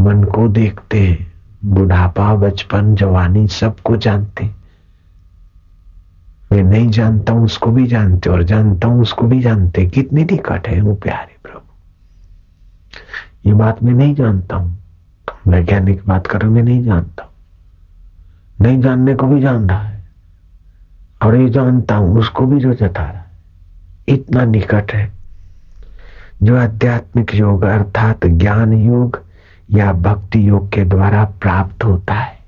मन को देखते, बुढ़ापा, बचपन, जवानी सबको जानते। मैं नहीं जानता हूँ, उसको भी जानते और जानता हूँ, उसको भी जानते कितने निकट है वो प्यारे प्रभु। ये बात मैं नहीं जानता हूँ। वैज्ञानिक बात कर, मैं नहीं जानता। नहीं जानने को भी जान रहा है। और ये जानता हूँ, उसको भी जो जता रहा है। इतना निकट है। जो आध्यात्मिक योग, अर्थात ज्ञान योग या भक्ति योग के द्वारा प्राप्त होता है।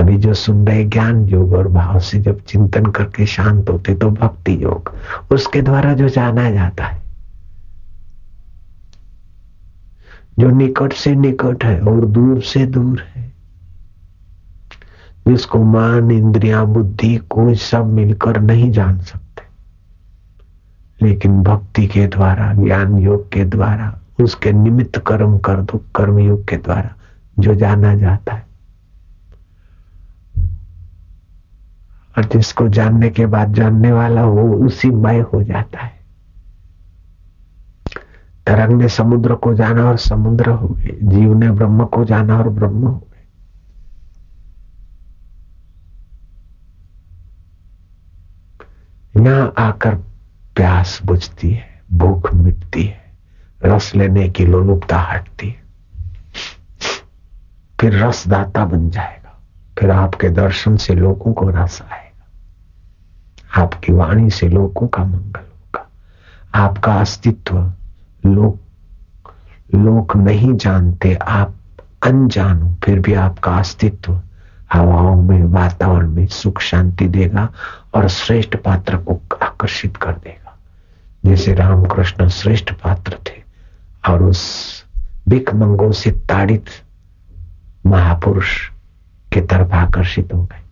अभी जो सुन रहे ज्ञान योग और भाव से जब चिंतन करके शांत होते तो भक्ति योग, उसके द्वारा जो जाना जाता है। जो निकट से निकट है और दूर से दूर है। जिसको मान, इंद्रिया, बुद्धि, कोई सब मिलकर नहीं जान सकते। लेकिन भक्ति के द्वारा, ज्ञान योग के द्वारा, उसके निमित्त कर्म कर दो, कर्म योग के द्वारा जो जाना जाता है। और जिसको जानने के बाद जानने वाला वो उसी मय हो जाता है। तरंग ने समुद्र को जाना और समुद्र हो गए जीव ने ब्रह्म को जाना और ब्रह्म हो गए यहाँ आकर प्यास बुझती है, भूख मिटती है, रस लेने की लोलुपता हटती है। फिर रसदाता बन जाएगा, फिर आपके दर्शन से लोगों को रस आएगा, आपकी वाणी से लोगों का मंगल होगा, आपका अस्तित्व लोग लोग नहीं जानते, आप अनजान फिर भी आपका अस्तित्व हवाओं में, वातावरण में सुख शांति देगा और श्रेष्ठ पात्र को आकर्षित कर देगा। जैसे रामकृष्ण श्रेष्ठ पात्र थे और उस बिक मंगों से ताड़ित महापुरुष के तरफ़ आकर्षित हो गए।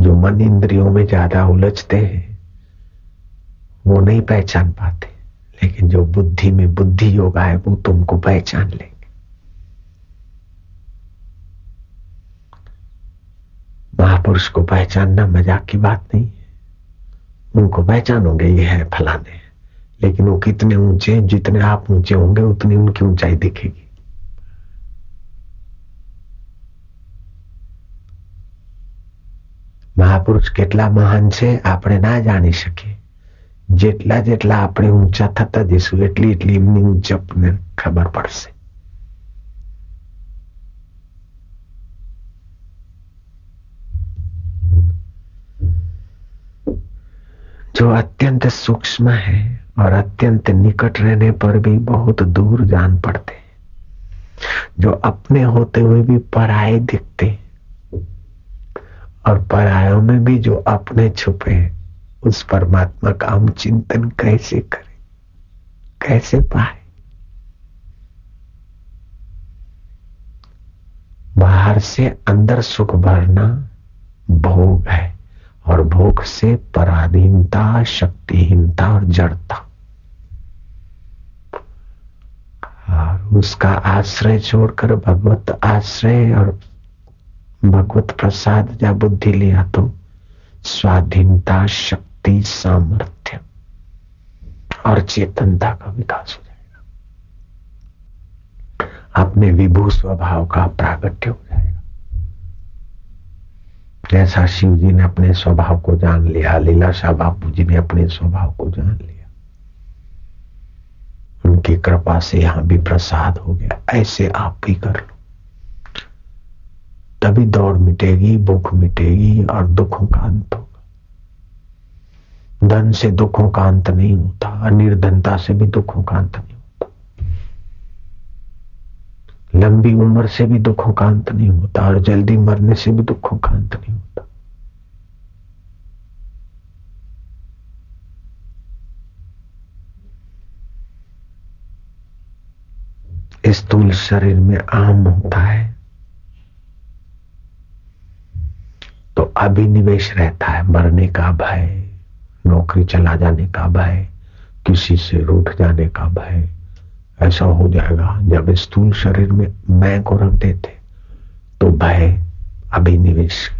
जो मन इंद्रियों में ज़्यादा उलझते हैं, वो नहीं पहचान पाते। लेकिन जो बुद्धि में बुद्धि योगा है वो तुमको पहचान लेंगे महापुरुष को पहचानना मजाक की बात नहीं है उनको पहचानोगे ये है फलाने लेकिन वो कितने ऊंचे जितने आप ऊंचे होंगे उतनी उनकी ऊंचाई दिखेगी મહાપુરુષ કેટલા મહાન છે આપણે ના જાણી શકીએ જેટલા જેટલા આપણે ઊંચા થતા જઈશું એટલી એટલી એમની ઊંચપને ખબર પડશે जो अत्यंत सूक्ष्म है और अत्यंत निकट रहने पर भी बहुत दूर जान पड़ते जो अपने होते हुए भी पराए दिखते और परायों में भी जो अपने छुपे उस परमात्मा का हम चिंतन कैसे करें? कैसे पाए? बाहर से अंदर सुख भरना भोग है और भोग से पराधीनता, शक्तिहीनता और जड़ता। और उसका आश्रय छोड़कर भगवत आश्रय और भगवत प्रसाद या बुद्धि लिया तो स्वाधीनता, शक्ति सामर्थ्य और चेतनता का विकास हो जाएगा। अपने विभू स्वभाव का प्रागट्य हो जाएगा। जैसा शिव जी ने अपने स्वभाव को जान लिया लीलाशाह बापू जी ने अपने स्वभाव को जान लिया, उनकी कृपा से यहाँ भी प्रसाद हो गया। ऐसे आप भी कर लो। तभी दौड़ मिटेगी, भूख मिटेगी और दुखों का अंत होगा। धन से दुखों का अंत नहीं होता निर्धनता से भी दुखों का अंत नहीं होता। लंबी उम्र से भी दुखों का अंत नहीं होता, और जल्दी मरने से भी दुखों का अंत नहीं होता। स्थूल शरीर में आम होता है तो अभिनिवेश रहता है, मरने का भय। नौकरी चला जाने का भय, किसी से रूठ जाने का भय। ऐसा हो जाएगा, जब स्थूल शरीर में मैं को रख देते तो भय अभिनिवेश।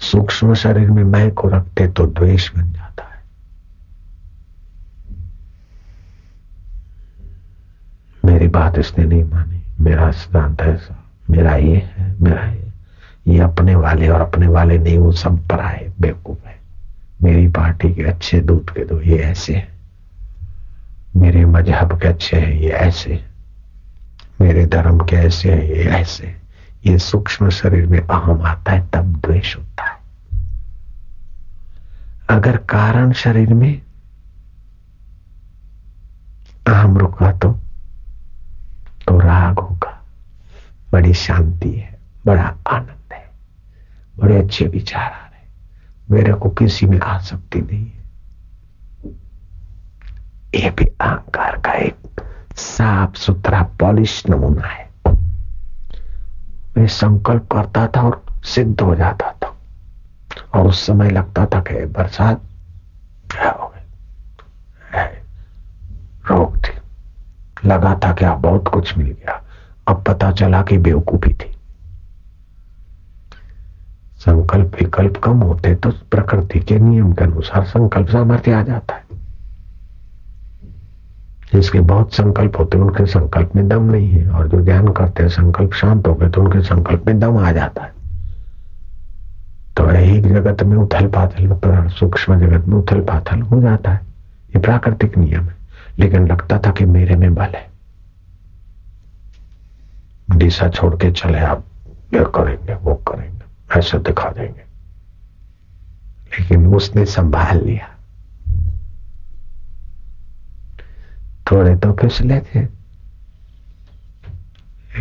सूक्ष्म शरीर में मैं को रखते तो द्वेष बन जाता है। मेरी बात इसने नहीं मानी। मेरा सिद्धांत ऐसा। मेरा ये है, मेरा ये। ये अपने वाले और अपने वाले नहीं, वो सब पर आए बेवकूफ़ है। मेरी पार्टी के अच्छे दूध के दो, ये ऐसे मेरे मज़हब के अच्छे हैं, ये ऐसे मेरे धर्म के ऐसे हैं, ये ऐसे ये सूक्ष्म शरीर में अहम आता है, तब द्वेष होता है। अगर कारण शरीर में अहम रुका तो तो राग होगा। बड़ी शांति है, बड़ा आनंद है, बड़े अच्छे विचार मेरे को किसी में सकती नहीं है। ये भी अहंकार का एक साफ़ सुथरा पॉलिश नमूना है। मैं संकल्प करता था और सिद्ध हो जाता था। और उस समय लगता था कि बरसात हो गई। रोक थी। लगा था कि आप बहुत कुछ मिल गया। अब पता चला कि बेवकूफ़ी थी। संकल्प विकल्प कम होते तो प्रकृति के नियम के अनुसार संकल्प सामर्थ्य आ जाता है। जिसके बहुत संकल्प होते हैं, उनके संकल्प में दम नहीं है, और जो ध्यान करते हैं, संकल्प शांत हो गए तो उनके संकल्प में दम आ जाता है। तो एक जगत में उथल पाथल सूक्ष्म जगत में उथल पाथल हो जाता है। ये प्राकृतिक नियम है। लेकिन लगता था कि मेरे में बल है। दिशा छोड़ के चले, आप ये करेंगे, वो करेंगे। ऐसे दिखा देंगे। लेकिन उसने संभाल लिया। थोड़े तो फिसले थे।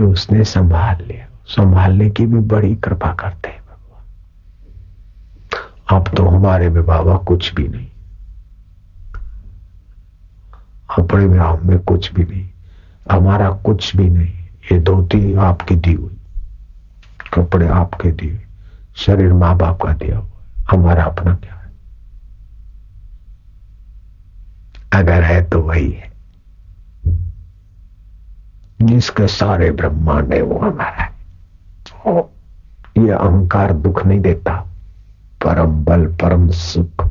उसने संभाल लिया। संभालने की भी बड़ी कृपा करते हैं भगवान। अब तो हमारे में बाबा कुछ भी नहीं। अपने में आप में कुछ भी नहीं। हमारा कुछ भी नहीं। ये धोती आपकी दी हुई। कपड़े आपके दिए शरीर माँ बाप का दिया हुआ हमारा अपना क्या है? अगर है तो वही है। जिसके सारे ब्रह्मांड है, वो हमारा है। ये अहंकार दुख नहीं देता। परम बल, परम सुख,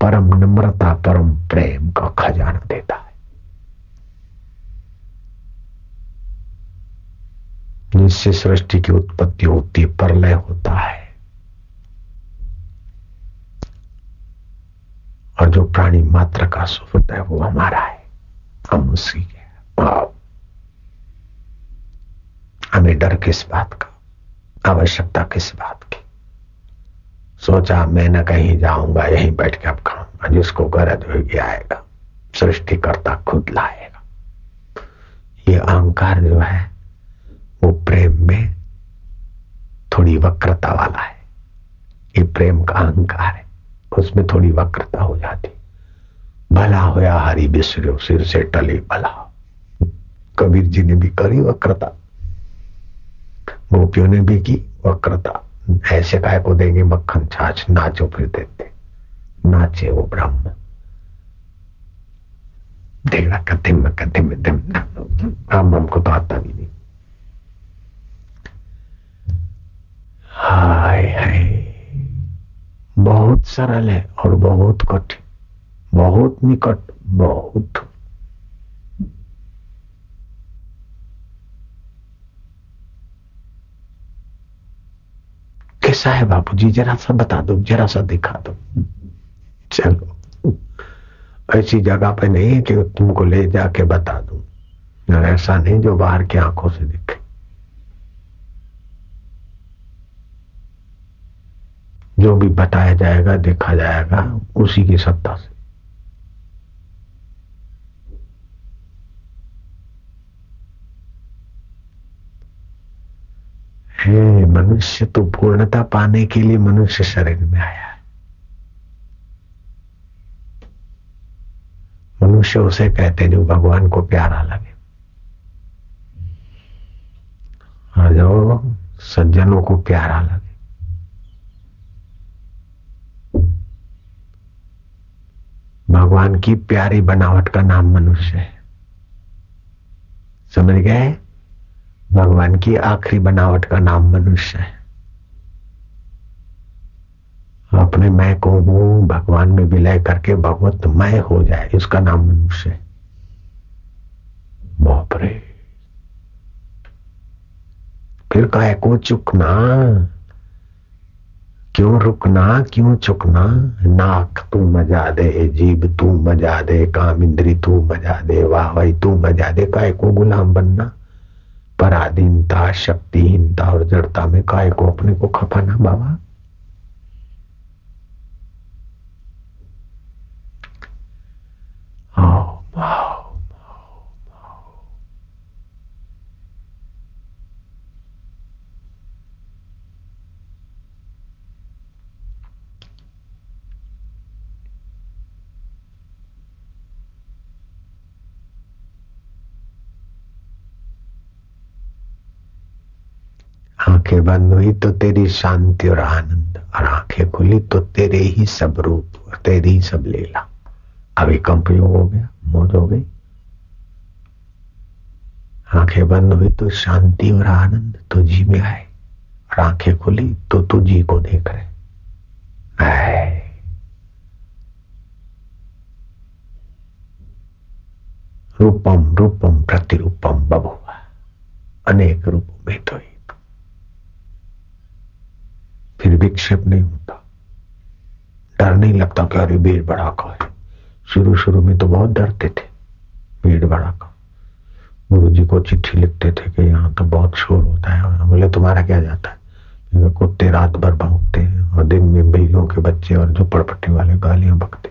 परम नम्रता, परम प्रेम का खजाना देता है। जिससे सृष्टि की उत्पत्ति होती है, प्रलय होता है। और जो प्राणी मात्र का सुफत है, वो हमारा है। हम उसी के हमें डर किस बात का? आवश्यकता किस बात की? सोचा मैं न कहीं जाऊँगा, यहीं बैठ के अब खाऊँगा जिसको गरज होगी आएगा। सृष्टिकर्ता खुद लाएगा। ये अहंकार जो है, वो प्रेम में थोड़ी वक्रता वाला है। ये प्रेम का अहंकार है। उसमें थोड़ी वक्रता हो जाती। भला होया हरी बिसरो सिर से टले भला। कबीर जी ने भी करी वक्रता। गोपियों ने भी की वक्रता। ऐसे काय को देंगे मक्खन छाछ, नाचो फिर देते। नाचे वो ब्रह्म देगा कथिम में कथिम में दिम हम हमको तो आता भी नहीं। हाय हाय। बहुत सरल है और बहुत कठिन। बहुत निकट, बहुत। कैसा है बाबू जी जरा सा बता दो, जरा सा दिखा दो। चलो। ऐसी जगह पे नहीं है कि तुमको ले जाके बता दू। ऐसा नहीं जो बाहर की आँखों से दिखे। जो भी बताया जाएगा, देखा जाएगा, उसी की सत्ता से। हे मनुष्य तो पूर्णता पाने के लिए मनुष्य शरीर में आया है। मनुष्य उसे कहते जो भगवान को प्यारा लगे। और जो सज्जनों को प्यारा लगे। भगवान की प्यारी बनावट का नाम मनुष्य है। समझ गए? भगवान की आखिरी बनावट का नाम मनुष्य है। अपने मैं को हूँ, भगवान में विलय करके भगवत मैं हो जाए इसका नाम मनुष्य है। बापरे फिर कहे को चुकना? क्यों रुकना, क्यों चुकना? नाक तू मज़ा दे, जीभ तू मज़ा दे काम इंद्री तू मज़ा दे वाह भाई तू मज़ा दे, काय को गुलाम बनना? पराधीनता, शक्तिहीनता और जड़ता में काय को अपने को खपाना बाबा? आँखें बंद हुई तो तेरी शांति और आनंद, और आँखें खुली तो तेरे ही सब रूप, और तेरी ही सब लीला। अभी कंपयोग हो गया? मौज हो गई। आँखें बंद हुई तो शांति और आनंद तो जी में आए, और आँखें खुली तो तू जी को देख रहे। रूपम रूपम प्रतिरूपम बबुआ अनेक रूपों में तो ही। फिर विक्षेप नहीं होता। डर नहीं लगता कि अरे भीड़ भड़ाका है। शुरू शुरू में तो बहुत डरते थे, भीड़ भड़ाका। गुरु जी को चिट्ठी लिखते थे कि यहाँ तो बहुत शोर होता है। और बोले, तुम्हारा क्या जाता है? कुत्ते रात भर भौंकते हैं और दिन में बैलों के बच्चे और झोपड़पट्टी वाले गालियाँ भगते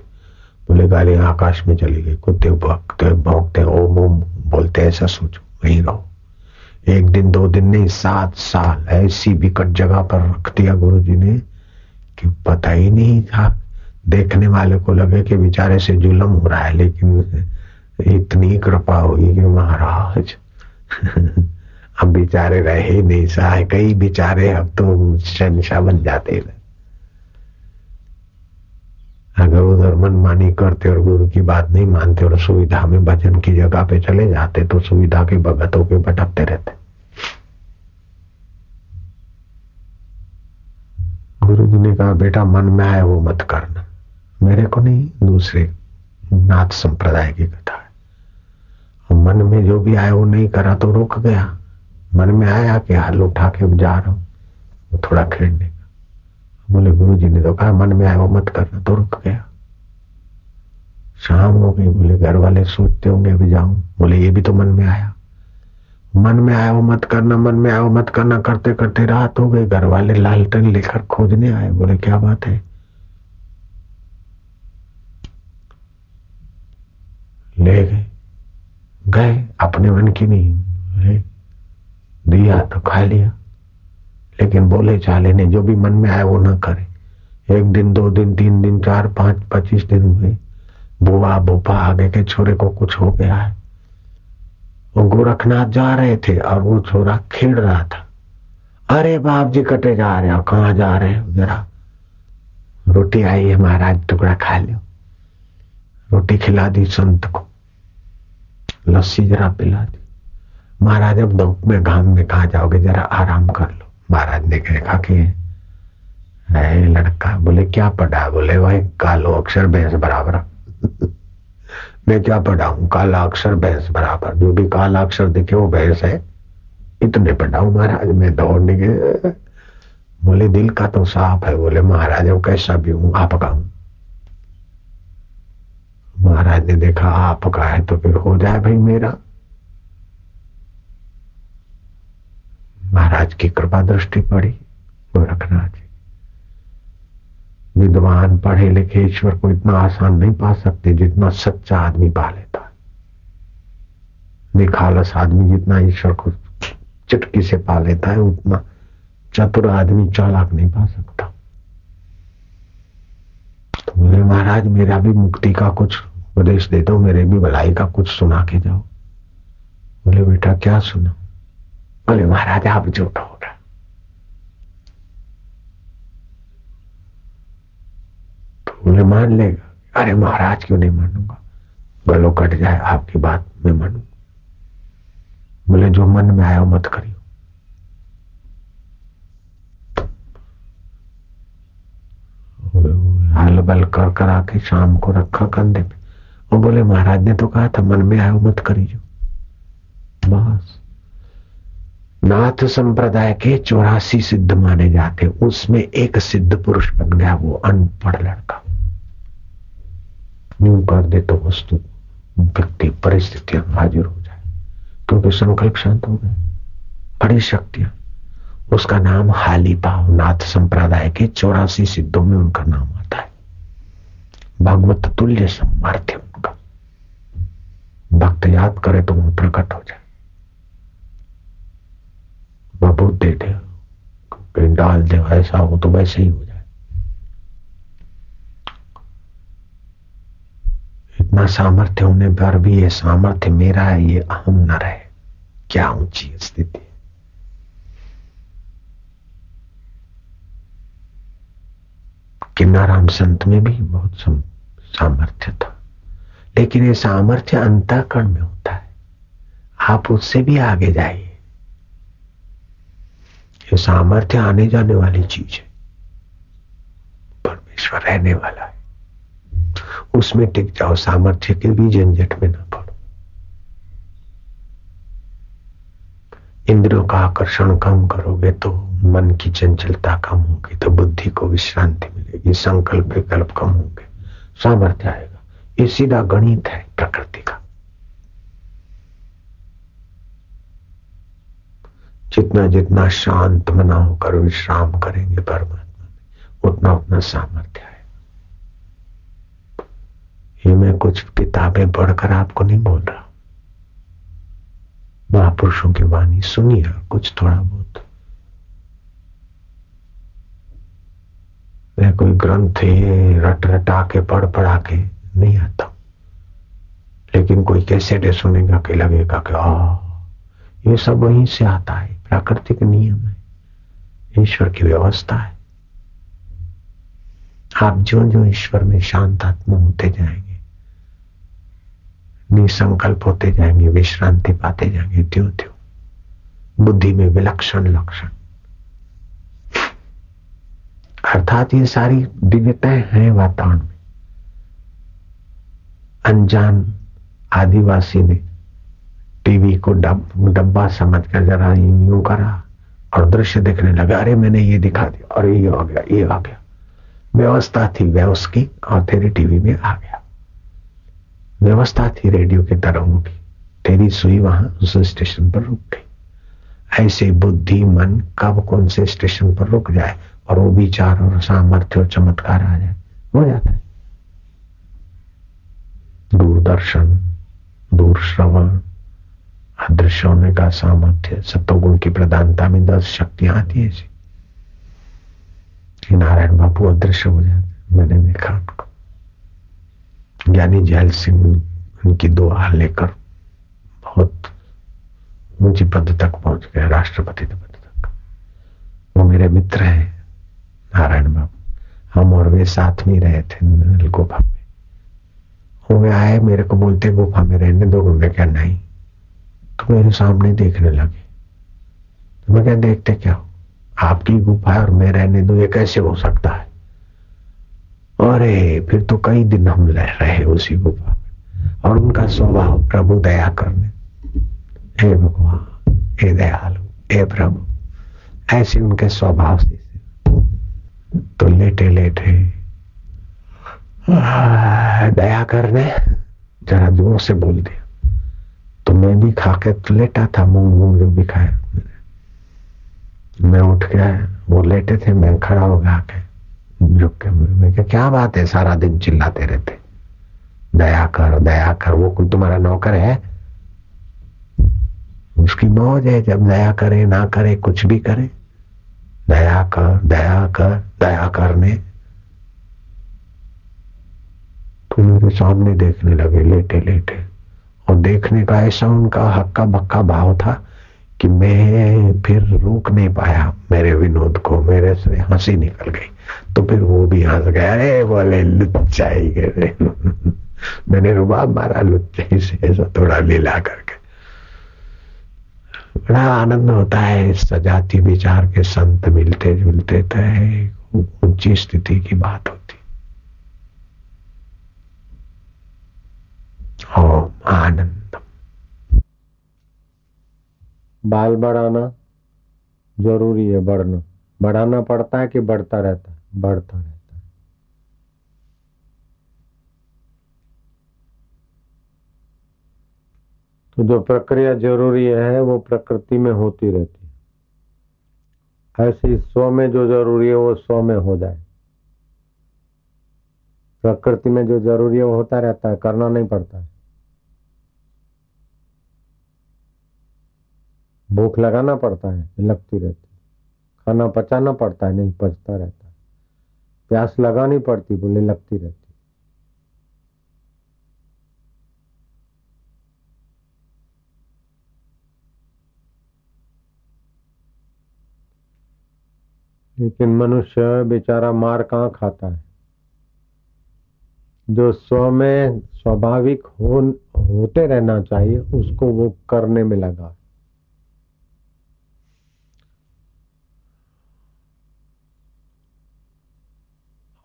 बोले, गालियाँ आकाश में चली गई। कुत्ते भौंकते भौंकते, ओम ओम, बोलते, ऐसा सोचो, वहीं रहो। एक दिन, दो दिन नहीं, सात साल ऐसी विकट जगह पर रख दिया गुरु जी ने कि पता ही नहीं था। देखने वाले को लगे कि बेचारे से जुलम हो रहा है, लेकिन इतनी कृपा हुई कि महाराज, अब बेचारे रहे नहीं सहाय। कई बेचारे अब तो शहनशाह बन जाते हैं। अगर उधर मनमानी करते और गुरु की बात नहीं मानते और सुविधा में भजन की जगह पे चले जाते तो सुविधा के भगतों के भटकते रहते। गुरु जी ने कहा, बेटा, मन में आए वो मत करना। मेरे को नहीं, दूसरे नाथ संप्रदाय की कथा है। मन में जो भी आया वो नहीं करा तो रुक गया। मन में आया कि हाल उठा के जा रहा हूँ, वो थोड़ा खेलने बोले गुरु जी ने तो कहा, मन में आया वो मत करना तो रुक गया। शाम हो गई, बोले घर वाले सोचते होंगे, अभी जाऊँ। बोले, ये भी तो मन में आया। मन में आया वो मत करना, मन में आया वो मत करना करते करते रात हो गई घर वाले लालटन लेकर खोजने आए। बोले, क्या बात है? ले गए। गए, अपने मन की नहीं दिया तो खा लिया। लेकिन बोले, चाले ने जो भी मन में आए वो ना करे। एक दिन, दो दिन, तीन दिन, चार, पाँच, पच्चीस दिन हुए। बुआ, बुपा आगे के छोरे को कुछ हो गया है। वो गोरखनाथ जा रहे थे और वो छोरा खेल रहा था। अरे बाप जी कटे जा रहे हो? कहा जा रहे हो? जरा रोटी आई है महाराज, टुकड़ा खा लो रोटी खिला दी संत को। लस्सी जरा पिला दी। महाराज, अब धूप में, घाम में कहा जाओगे? जरा आराम कर लो। महाराज ने देखा कि है लड़का। बोले, क्या पढ़ा? बोले, भाई, कालो अक्षर, भैंस बराबर। मैं क्या पढ़ाऊं? काला अक्षर, भैंस बराबर। जो भी काला अक्षर दिखे, वो भैंस है। इतने पढ़ाऊं महाराज, मैं दौड़ने के बोले, दिल का तो साफ़ है। बोले, महाराज वो कैसा भी हूँ आपका हूँ? महाराज ने देखा आपका है? तो फिर हो जाए भाई मेरा। महाराज की कृपा दृष्टि पड़ी, गोरखनाथ जी। विद्वान पढ़े लिखे ईश्वर को इतना आसान नहीं पा सकते जितना सच्चा आदमी पा लेता है। निखालस आदमी जितना ईश्वर को चुटकी से पा लेता है, उतना चतुर आदमी चालाक नहीं पा सकता। तो बोले, महाराज, मेरा भी मुक्ति का कुछ उपदेश दे दो, मेरे भी भलाई का कुछ सुना के जाओ। बोले, बेटा, क्या सुना? बोले, महाराज, आप झूठा हो रहा बोले मान लेगा। अरे महाराज, क्यों नहीं मानूँगा? गलो कट जाए, आपकी बात मैं मानू बोले, जो मन में आया मत करियो। हल बल कर कर आके शाम को रखा कंधे पे। वो बोले, महाराज ने तो कहा था, मन में आयो मत करियो। बस। नाथ संप्रदाय के चौरासी सिद्ध माने जाते उसमें एक सिद्ध पुरुष बन गया, वो अनपढ़ लड़का। यूँ कर दे तो वस्तु, व्यक्ति, परिस्थितियाँ हाजिर हो जाए। क्योंकि संकल्प शांत हो गए। बड़ी शक्तियाँ। उसका नाम हाली पाव नाथ संप्रदाय के चौरासी सिद्धों में उनका नाम आता है। भागवत तुल्य सामर्थ्य उनका। भक्त याद करे तो वो प्रकट हो जाए। बबूत दे दे कहीं डाल दे, ऐसा हो तो वैसे ही हो जाए। इतना सामर्थ्य होने पर भी ये सामर्थ्य मेरा है, ये अहम न रहे। क्या ऊँची स्थिति किन्नाराम संत में भी बहुत सामर्थ्य था। लेकिन ये सामर्थ्य अंतःकरण में होता है। आप उससे भी आगे जाइए। ये सामर्थ्य आने जाने वाली चीज़ है, परमेश्वर रहने वाला है। उसमें टिक जाओ, सामर्थ्य के भी झंझट में ना पड़ो। इंद्रियों का आकर्षण कम करोगे तो मन की चंचलता कम होगी तो बुद्धि को विश्रांति मिलेगी, संकल्प विकल्प कम होंगे, सामर्थ्य आएगा। ये सीधा गणित है प्रकृति का। जितना जितना शांत मना होकर विश्राम करेंगे परमात्मा। में उतना उतना सामर्थ्य है। ये मैं कुछ किताबें पढ़कर आपको नहीं बोल रहा महापुरुषों की वाणी सुनिए कुछ थोड़ा बहुत। मैं कोई ग्रंथ रट रटा के, पढ़ पढ़ा के नहीं आता लेकिन कोई कैसे डे सुनेगा कि लगेगा कि आ ये सब वहीं से आता है। प्राकृतिक नियम है। ईश्वर की व्यवस्था है। आप जो जो ईश्वर में शांत आत्मा होते जाएँगे, निसंकल्प होते जाएँगे, विश्रांति पाते जाएँगे त्यों त्यों बुद्धि में विलक्षण लक्षण। अर्थात ये सारी दिव्यताएँ हैं वातावरण में। अनजान आदिवासी ने टीवी को डब, डब्बा समझ कर जरा यूँ करा और दृश्य देखने लगा अरे मैंने ये दिखा दिया और ये आ गया ये आ गया। व्यवस्था थी व्यवस की और तेरी टीवी में आ गया। व्यवस्था थी रेडियो के तरंगों की तेरी सुई वहाँ उस स्टेशन पर रुक गई। ऐसे बुद्धि मन कब कौन से स्टेशन पर रुक जाए और वो विचार और सामर्थ्य और चमत्कार आ जाए हो जाता है। दूरदर्शन दूर श्रवण अदृश्य होने का सामर्थ्य सत्वगुण की प्रधानता में दस शक्तियाँ आती है जी नारायण बापू अदृश्य हो जाते मैंने देखा उनको। ज्ञानी जैल सिंह, उनकी दो हाल लेकर बहुत ऊँची पद तक पहुँच गए, राष्ट्रपति पद तक। वो मेरे मित्र हैं, नारायण बाबू हम और वे साथ में रहे थे गुफा में। वो आए, मेरे को बोलते, गुफा में रहने दो। मैं क्या नहीं। तो मेरे सामने देखने लगे। तो मैं क्या देखते क्या हो? आपकी गुफा है और मैं रहने दो, ये कैसे हो सकता है? अरे, फिर तो कई दिन हम रह रहे उसी गुफा में, और उनका स्वभाव प्रभु दया करने। हे भगवान, हे दयालु, हे प्रभु, ऐसे उनके स्वभाव से तो लेटे लेटे दया करने? जरा ज़ोर से बोल दिया। तो मैं भी खा के तो लेटा था, मूंग मूंग भी खाया मैं उठ गया, वो लेटे थे, मैं खड़ा हो गया के झुक के मैं क्या क्या बात है, सारा दिन चिल्लाते रहते। दया कर दया कर, वो कोई तुम्हारा नौकर है? उसकी मौज है, जब दया करे, ना करे, कुछ भी करे। दया कर दया कर, दया करने। तो मेरे सामने देखने लगे, लेटे लेटे। और देखने का ऐसा उनका हक्का बक्का भाव था कि मैं फिर रोक नहीं पाया मेरे विनोद को, मेरे से हँसी निकल गई। तो फिर वो भी हंस गया अरे, बोले, लुच्चाई गए मैंने रुबाब मारा लुच्चाई से ऐसा थोड़ा लीला करके। बड़ा आनंद होता है सजाती विचार के संत मिलते जुलते तो ऊँची स्थिति की बात होती। ओम आनंद बाल बढ़ाना ज़रूरी है, बढ़ना। बढ़ाना पड़ता है कि बढ़ता रहता है? बढ़ता रहता है। तो जो प्रक्रिया ज़रूरी है, वो प्रकृति में होती रहती है। ऐसे स्व में जो ज़रूरी है, वो स्व में हो जाए। प्रकृति में जो ज़रूरी है, वो होता रहता है, करना नहीं पड़ता है। भूख लगाना पड़ता है, लगती रहती खाना पचाना पड़ता है, नहीं पचता रहता। है प्यास लगानी पड़ती, बोले लगती रहती। लेकिन मनुष्य बेचारा मार कहाँ खाता है? जो स्व में स्वाभाविक हो, होते रहना चाहिए, उसको वो करने में लगा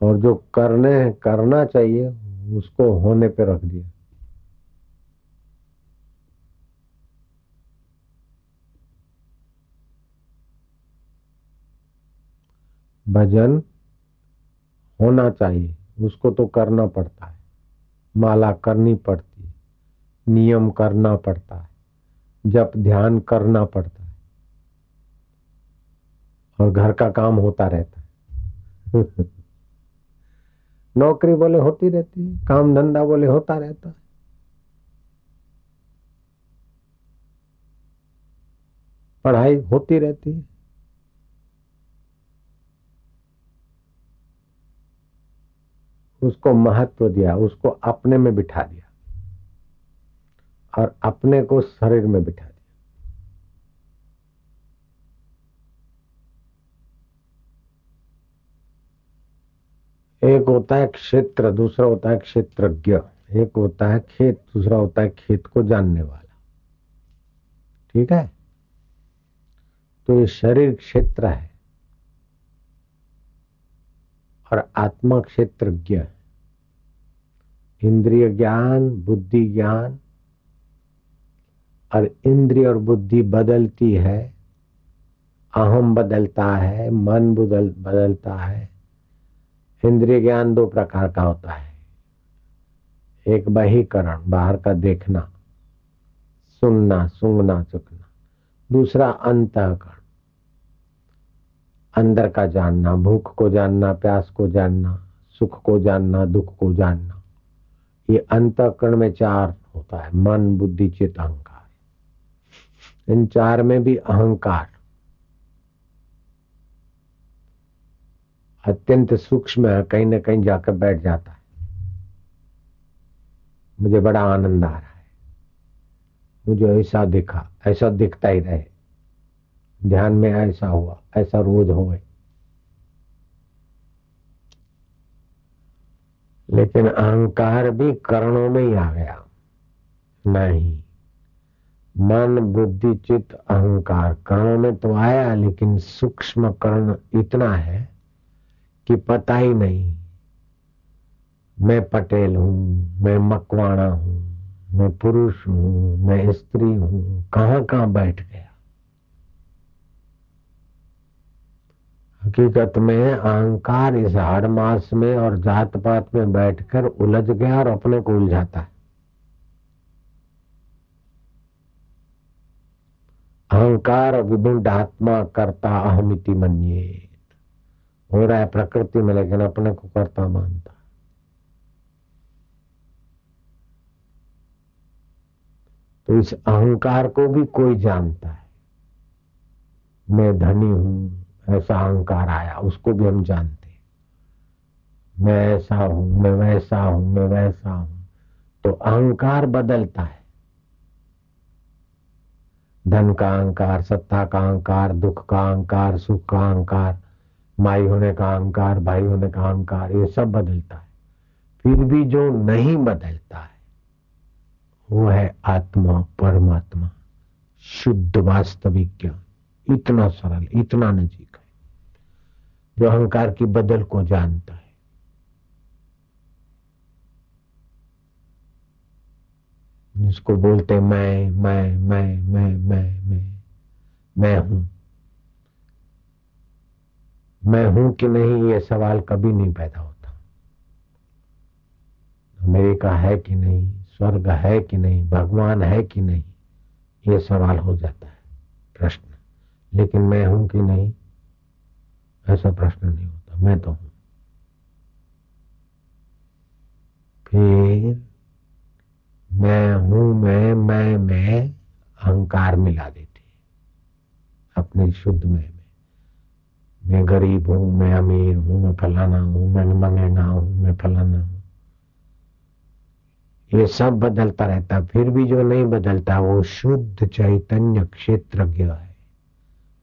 और जो करने करना चाहिए, उसको होने पे रख दिया। भजन होना चाहिए, उसको तो करना पड़ता है। माला करनी पड़ती है, नियम करना पड़ता है जब ध्यान करना पड़ता है। और घर का काम होता रहता है। नौकरी बोले होती रहती है, काम धंधा बोले होता रहता है। पढ़ाई होती रहती है। उसको महत्व दिया, उसको अपने में बिठा दिया और अपने को शरीर में बिठा दिया। एक होता है क्षेत्र, दूसरा होता है क्षेत्रज्ञ। एक होता है खेत, दूसरा होता है खेत को जानने वाला। ठीक है? तो ये शरीर क्षेत्र है और आत्मा क्षेत्रज्ञ है। इंद्रिय ज्ञान, बुद्धि ज्ञान और इंद्रिय और बुद्धि बदलती है, अहम बदलता है, मन बदल, बदलता है। इंद्रिय ज्ञान दो प्रकार का होता है। एक बहिकरण, बाहर का देखना, सुनना, सूंघना, चुकना। दूसरा अंतकरण, अंदर का जानना, भूख को जानना, प्यास को जानना, सुख को जानना, दुख को जानना। ये अंतकरण में चार होता है, मन, बुद्धि चित अहंकार। इन चार में भी अहंकार। अत्यंत सूक्ष्म है, कहीं ना कहीं जाकर बैठ जाता है। मुझे बड़ा आनंद आ रहा है। मुझे ऐसा दिखा, ऐसा दिखता ही रहे। ध्यान में ऐसा हुआ, ऐसा रोज होए। लेकिन अहंकार भी कर्णों में ही आ गया। नहीं। मन, बुद्धि, चित्त, अहंकार कर्णों में तो आया, लेकिन सूक्ष्म कर्ण इतना है कि पता ही नहीं। मैं पटेल हूँ, मैं मकवाणा हूँ, मैं पुरुष हूँ, मैं स्त्री हूँ। कहाँ कहाँ बैठ गया? हकीकत में अहंकार इस हाड़ मास में और जात पात में बैठकर उलझ गया और अपने को उलझाता है। अहंकार विभिन्न आत्मा करता अहमिति मनिए हो रहा है प्रकृति में लेकिन अपने को करता मानता। तो इस अहंकार को भी कोई जानता है। मैं धनी हूँ, ऐसा अहंकार आया, उसको भी हम जानते मैं ऐसा हूँ, मैं वैसा हूँ, मैं वैसा हूँ। तो अहंकार बदलता है। धन का अहंकार, सत्ता का अहंकार, दुख का अहंकार, सुख का अहंकार माई होने का अहंकार भाई होने का अहंकार, ये सब बदलता है। फिर भी जो नहीं बदलता है, वो है आत्मा, परमात्मा, शुद्ध वास्तविक ज्ञान। इतना सरल, इतना नजीक है। जो अहंकार की बदल को जानता है। जिसको बोलते मैं मैं मैं मैं मैं मैं मैं हूँ। मैं हूँ कि नहीं, ये सवाल कभी नहीं पैदा होता। अमेरिका है कि नहीं, स्वर्ग है कि नहीं, भगवान है कि नहीं, ये सवाल हो जाता है, प्रश्न। लेकिन मैं हूँ कि नहीं, ऐसा प्रश्न नहीं होता। मैं तो हूँ। फिर मैं हूँ, मैं मैं मैं, अहंकार मिला देती अपने शुद्ध में में गरीब हूँ, मैं अमीर हूँ, मैं फलाना हूँ, मैं मंगेगा हूँ, मैं फलाना हूँ। ये सब बदलता रहता, फिर भी जो नहीं बदलता, वो शुद्ध चैतन्य क्षेत्रज्ञ है।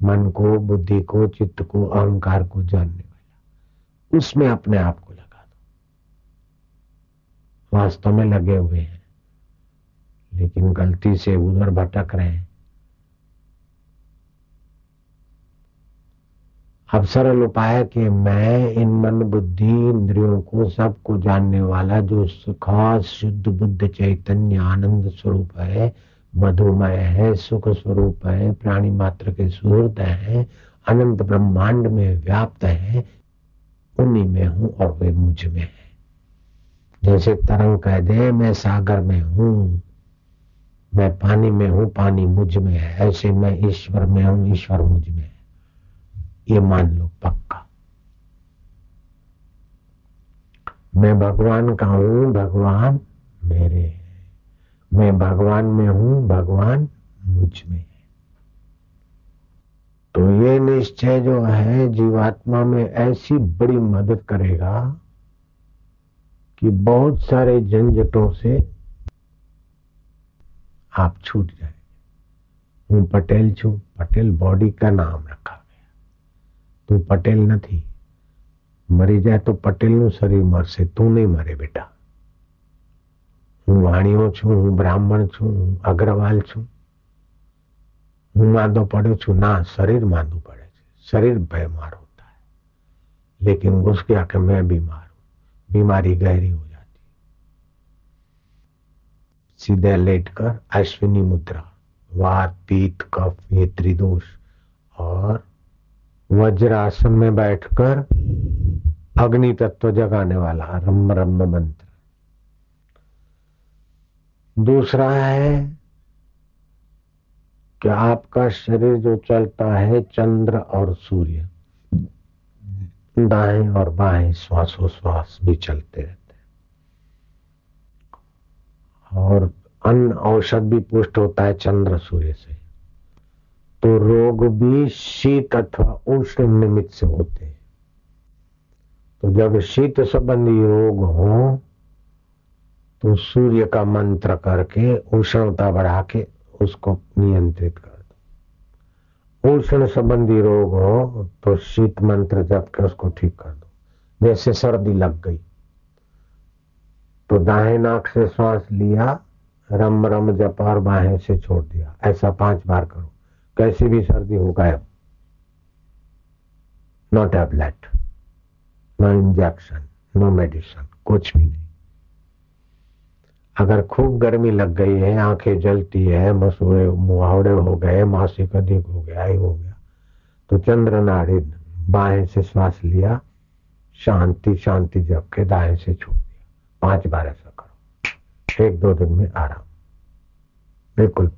मन को, बुद्धि को, चित्त को, अहंकार को जानने वाला। उसमें अपने आप को लगा दो। वास्तव में लगे हुए हैं, लेकिन गलती से उधर भटक रहे हैं। अब सरल उपाय कि मैं इन मन बुद्धि इंद्रियों को सबको जानने वाला, जो खास शुद्ध बुद्ध चैतन्य आनंद स्वरूप है, मधुमय है, सुख स्वरूप है, प्राणी मात्र के सुहृद है, अनंत ब्रह्मांड में व्याप्त है, उन्हीं में हूँ और वे मुझमें है। जैसे तरंग कह दे, मैं सागर में हूँ, मैं पानी में हूँ, पानी मुझमें है, ऐसे मैं ईश्वर में हूँ, ईश्वर मुझमें है। ये मान लो पक्का। मैं भगवान का हूँ, भगवान मेरे है। मैं भगवान में हूँ, भगवान मुझमें है। तो ये निश्चय जो है, जीवात्मा में ऐसी बड़ी मदद करेगा कि बहुत सारे झंझटों से आप छूट जाए। हूँ पटेल छू, पटेल बॉडी का नाम रखा। गया तू पटेल નથી મરી જાય તો પટેલનું શરીર મરશે તું નહીં મરે બેટા હું વાણીઓ છું હું બ્રાહ્મણ છું હું અગ્રવાલ છું હું માંદો પડ્યો છું ના શરીર માંદું પડે છે શરીર बीमार होता है लेकिन घुस गया कि मैं बीमार हूं बीमारी गहरी हो जाती सीधे लेटकर अश्विनी मुद्रा वात पीत कफ ये त्रिदोष और वज्रासन में बैठकर अग्नि तत्व जगाने वाला रम रम मंत्र। दूसरा है कि आपका शरीर जो चलता है चंद्र और सूर्य, दाएँ और बाएँ श्वासोश्वास भी चलते रहते हैं। और अन्न औषध भी पुष्ट होता है चंद्र सूर्य से। तो रोग भी शीत अथवा उष्ण निमित्त से होते हैं। तो जब शीत संबंधी रोग हो तो सूर्य का मंत्र करके उष्णता बढ़ा के उसको नियंत्रित कर दो। उष्ण संबंधी रोग हो तो शीत मंत्र जप के उसको ठीक कर दो। जैसे सर्दी लग गई तो दाएँ नाक से श्वास लिया, रम रम जप और बाहें से छोड़ दिया। ऐसा पाँच बार करो। कैसी भी सर्दी हो गायब। No tablet no injection no medicine कुछ भी नहीं। अगर खूब गर्मी लग गई है, आँखें जलती है, मसूड़े, मुहावड़े हो गए मासिक अधिक हो गया ही हो गया तो चंद्र नाड़ी बाएँ से श्वास लिया, शांति शांति जब के दाएँ से छोड़ दिया। पाँच बार ऐसा करो। एक दो दिन में आराम। बिल्कुल